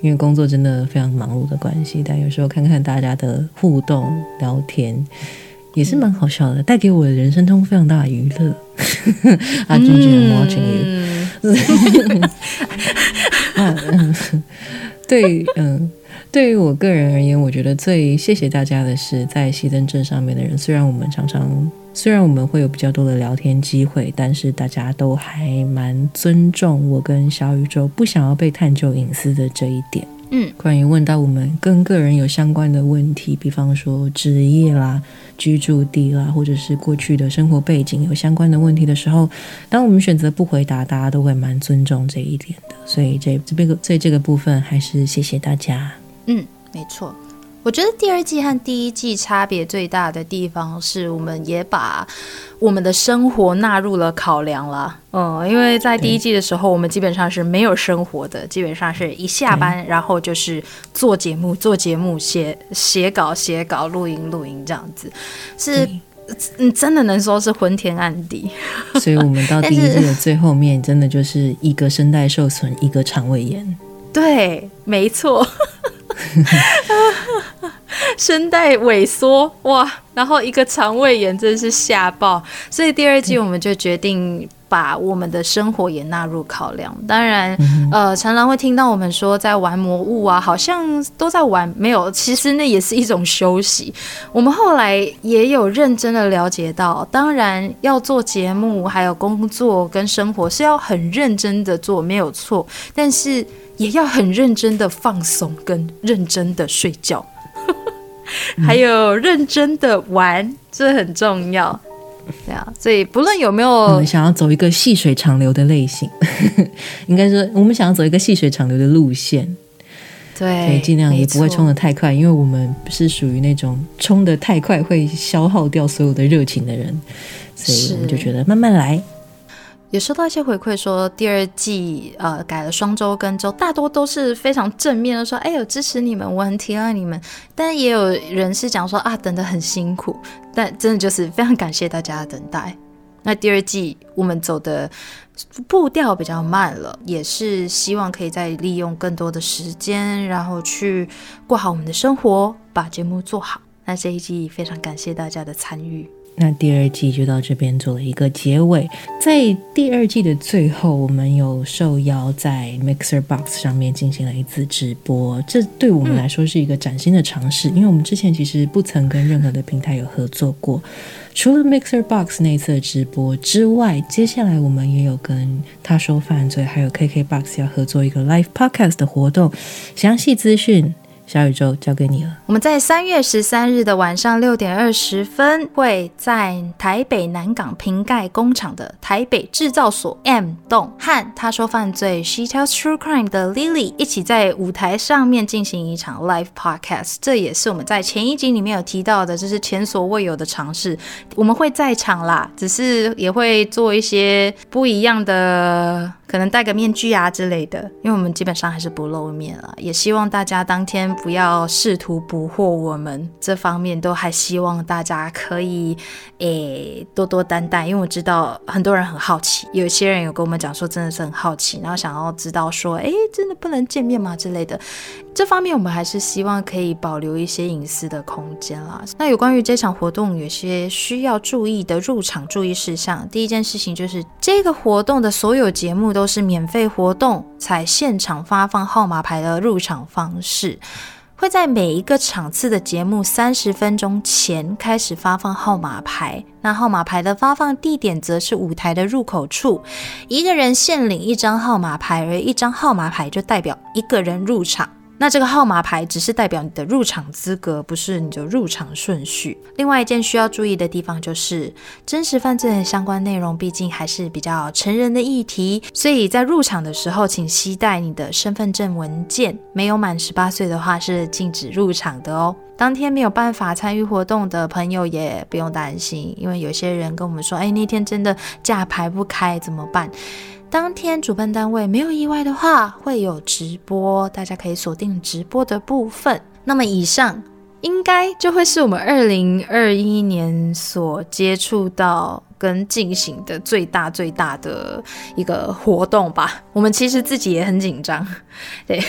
S2: 因为工作真的非常忙碌的关系。但有时候看看大家的互动聊天，也是蛮好笑的，带给我的人生中非常大的娱乐。阿君君，watching you，对，嗯。对于我个人而言，我觉得最谢谢大家的是在西登镇上面的人。虽然我们常常，虽然我们会有比较多的聊天机会，但是大家都还蛮尊重我跟小宇宙不想要被探究隐私的这一点。嗯，关于问到我们跟个人有相关的问题，比方说职业啦、居住地啦，或者是过去的生活背景有相关的问题的时候，当我们选择不回答，大家都会蛮尊重这一点的。所以这这边个，所以这个部分还是谢谢大家。
S1: 嗯，没错。我觉得第二季和第一季差别最大的地方是，我们也把我们的生活纳入了考量了。嗯，因为在第一季的时候，我们基本上是没有生活的，基本上是一下班然后就是做节目、做节目、写写稿、写稿、录音、录音这样子，是嗯，真的能说是昏天暗地。
S2: 所以我们到 第一季的最后面，真的就是一个声带受损，一个肠胃炎。
S1: 对，没错。声带萎缩哇，然后一个肠胃炎真是吓爆，所以第二季我们就决定把我们的生活也纳入考量。当然，呃，常常会听到我们说在玩魔物啊，好像都在玩，没有，其实那也是一种休息。我们后来也有认真的了解到，当然要做节目，还有工作跟生活是要很认真的做，没有错，但是。也要很认真的放松，跟认真的睡觉，还有认真的玩，这很重要。对啊，所以不论有没有，我
S2: 们想要走一个细水长流的类型，应该说我们想要走一个细水长流的路线。
S1: 对，
S2: 所以尽量也不会冲的太快，因为我们是属于那种冲的太快会消耗掉所有的热情的人，所以我们就觉得慢慢来。
S1: 也收到一些回馈，说第二季呃改了双周跟周，大多都是非常正面的，说哎呦支持你们，我很体谅你们。但也有人是讲说啊等的很辛苦，但真的就是非常感谢大家的等待。那第二季我们走的步调比较慢了，也是希望可以再利用更多的时间，然后去过好我们的生活，把节目做好。那这一季非常感谢大家的参与。
S2: 那第二季就到这边做了一个结尾，在第二季的最后，我们有受邀在 Mixer Box 上面进行了一次直播，这对我们来说是一个崭新的尝试，因为我们之前其实不曾跟任何的平台有合作过。除了 Mixer Box 那次直播之外，接下来我们也有跟他说犯罪还有 KK Box 要合作一个 Live Podcast 的活动，详细资讯。小宇宙交给你了。
S1: 我们在三月十三日的晚上六点二十分，会在台北南港瓶盖工厂的台北制造所 M 栋和他说犯罪 She Tells True Crime 的 Lily 一起在舞台上面进行一场 live podcast。这也是我们在前一集里面有提到的，这是前所未有的尝试。我们会在场啦，只是也会做一些不一样的。可能戴个面具啊之类的，因为我们基本上还是不露面了。也希望大家当天不要试图捕获我们，这方面都还希望大家可以诶多多担待，因为我知道很多人很好奇，有些人有跟我们讲说真的是很好奇，然后想要知道说诶真的不能见面吗之类的。这方面我们还是希望可以保留一些隐私的空间啦。那有关于这场活动有些需要注意的入场注意事项，第一件事情就是这个活动的所有节目都是免费活动，采现场发放号码牌的入场方式，会在每一个场次的节目三十分钟前开始发放号码牌。那号码牌的发放地点则是舞台的入口处，一个人限领一张号码牌，而一张号码牌就代表一个人入场。那这个号码牌只是代表你的入场资格，不是你的入场顺序。另外一件需要注意的地方就是，真实犯罪的相关内容毕竟还是比较成人的议题，所以在入场的时候，请携带你的身份证文件。没有满十八岁的话是禁止入场的哦。当天没有办法参与活动的朋友也不用担心，因为有些人跟我们说，哎，那天真的假排不开，怎么办？当天主办单位没有意外的话，会有直播，大家可以锁定直播的部分。那么以上应该就会是我们二零二一年所接触到跟进行的最大最大的一个活动吧。我们其实自己也很紧张，对。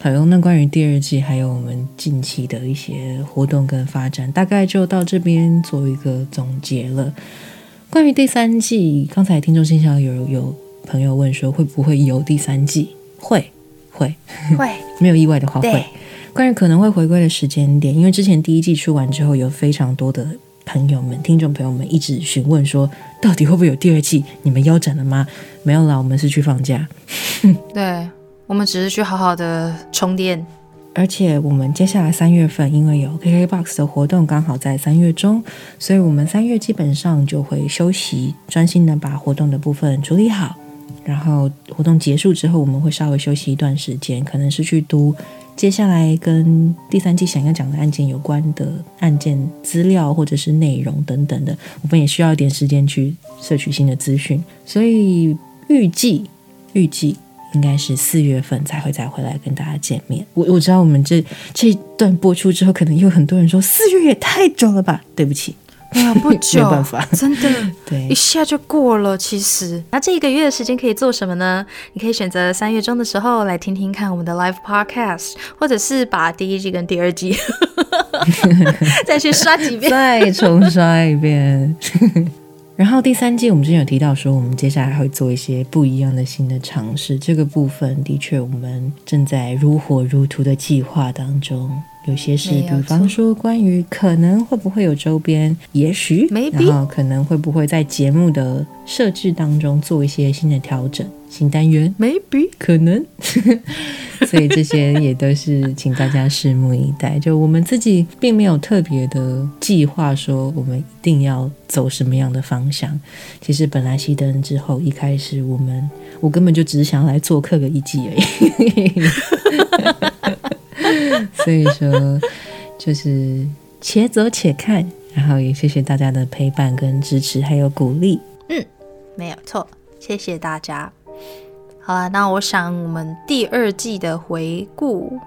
S2: 好，那关于第二季还有我们近期的一些活动跟发展，大概就到这边做一个总结了。关于第三季，刚才听众信箱有有朋友问说会不会有第三季？会会
S1: 会，
S2: 没有意外的话会。关于可能会回归的时间点，因为之前第一季出完之后，有非常多的朋友们、听众朋友们一直询问说，到底会不会有第二季？你们腰斩了吗？没有啦，我们是去放假。
S1: 对我们只是去好好的充电。
S2: 而且我们接下来三月份，因为有 KKBOX 的活动，刚好在三月中，所以我们三月基本上就会休息，专心的把活动的部分处理好。然后活动结束之后，我们会稍微休息一段时间，可能是去读接下来跟第三季想要讲的案件有关的案件资料或者是内容等等的。我们也需要一点时间去摄取新的资讯，所以预计预计应该是四月份才会再回来跟大家见面。我我知道我们这这段播出之后，可能有很多人说四月也太久了吧？对不起。
S1: 啊，不久，
S2: 没办法，
S1: 真的，
S2: 对，
S1: 一下就过了。其实，那这一个月的时间可以做什么呢？你可以选择三月中的时候来听听看我们的 live podcast，或者是把第一季跟第二季 再去刷几遍，
S2: 再重刷一遍。然后第三季我们之前有提到说，我们接下来会做一些不一样的新的尝试。这个部分的确，我们正在如火如荼的计划当中。有些是，比方说关于可能会不会有周边，也许，然后可能会不会在节目的设置当中做一些新的调整，新单元
S1: ，maybe
S2: 可能，所以这些也都是请大家拭目以待。就我们自己并没有特别的计划说我们一定要走什么样的方向。其实本来熄灯之后，一开始我们我根本就只是想来做客个一季而已。所以说，就是且走且看，然后也谢谢大家的陪伴跟支持，还有鼓励。
S1: 嗯，没有错，谢谢大家。好了，那我想我们第二季的回顾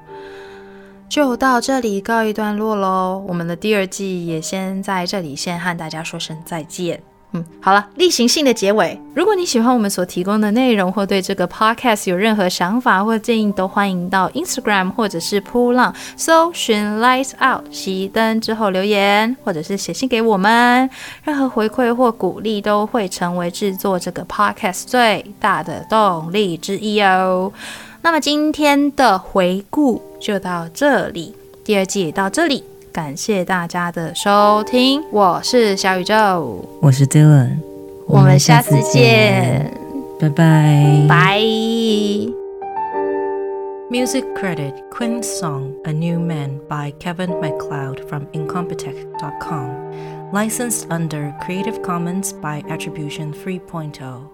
S1: 就到这里告一段落喽。我们的第二季也先在这里先和大家说声再见。嗯，好了，例行性的结尾。如果你喜欢我们所提供的内容，或对这个 podcast 有任何想法或建议，都欢迎到 Instagram 或者是扑浪搜寻 Lights Out 熄灯之后留言，或者是写信给我们。任何回馈或鼓励都会成为制作这个 podcast 最大的动力之一哦。那么今天的回顾就到这里，第二季也到这里。感谢大家的收听，我是小宇宙，
S2: 我是 Dylan，
S1: 我们下次见，
S2: 拜拜，
S1: 拜。
S2: Music credit Queen Song A New Man by Kevin MacLeod from Incompetech.com, licensed under Creative Commons by Attribution 3.0.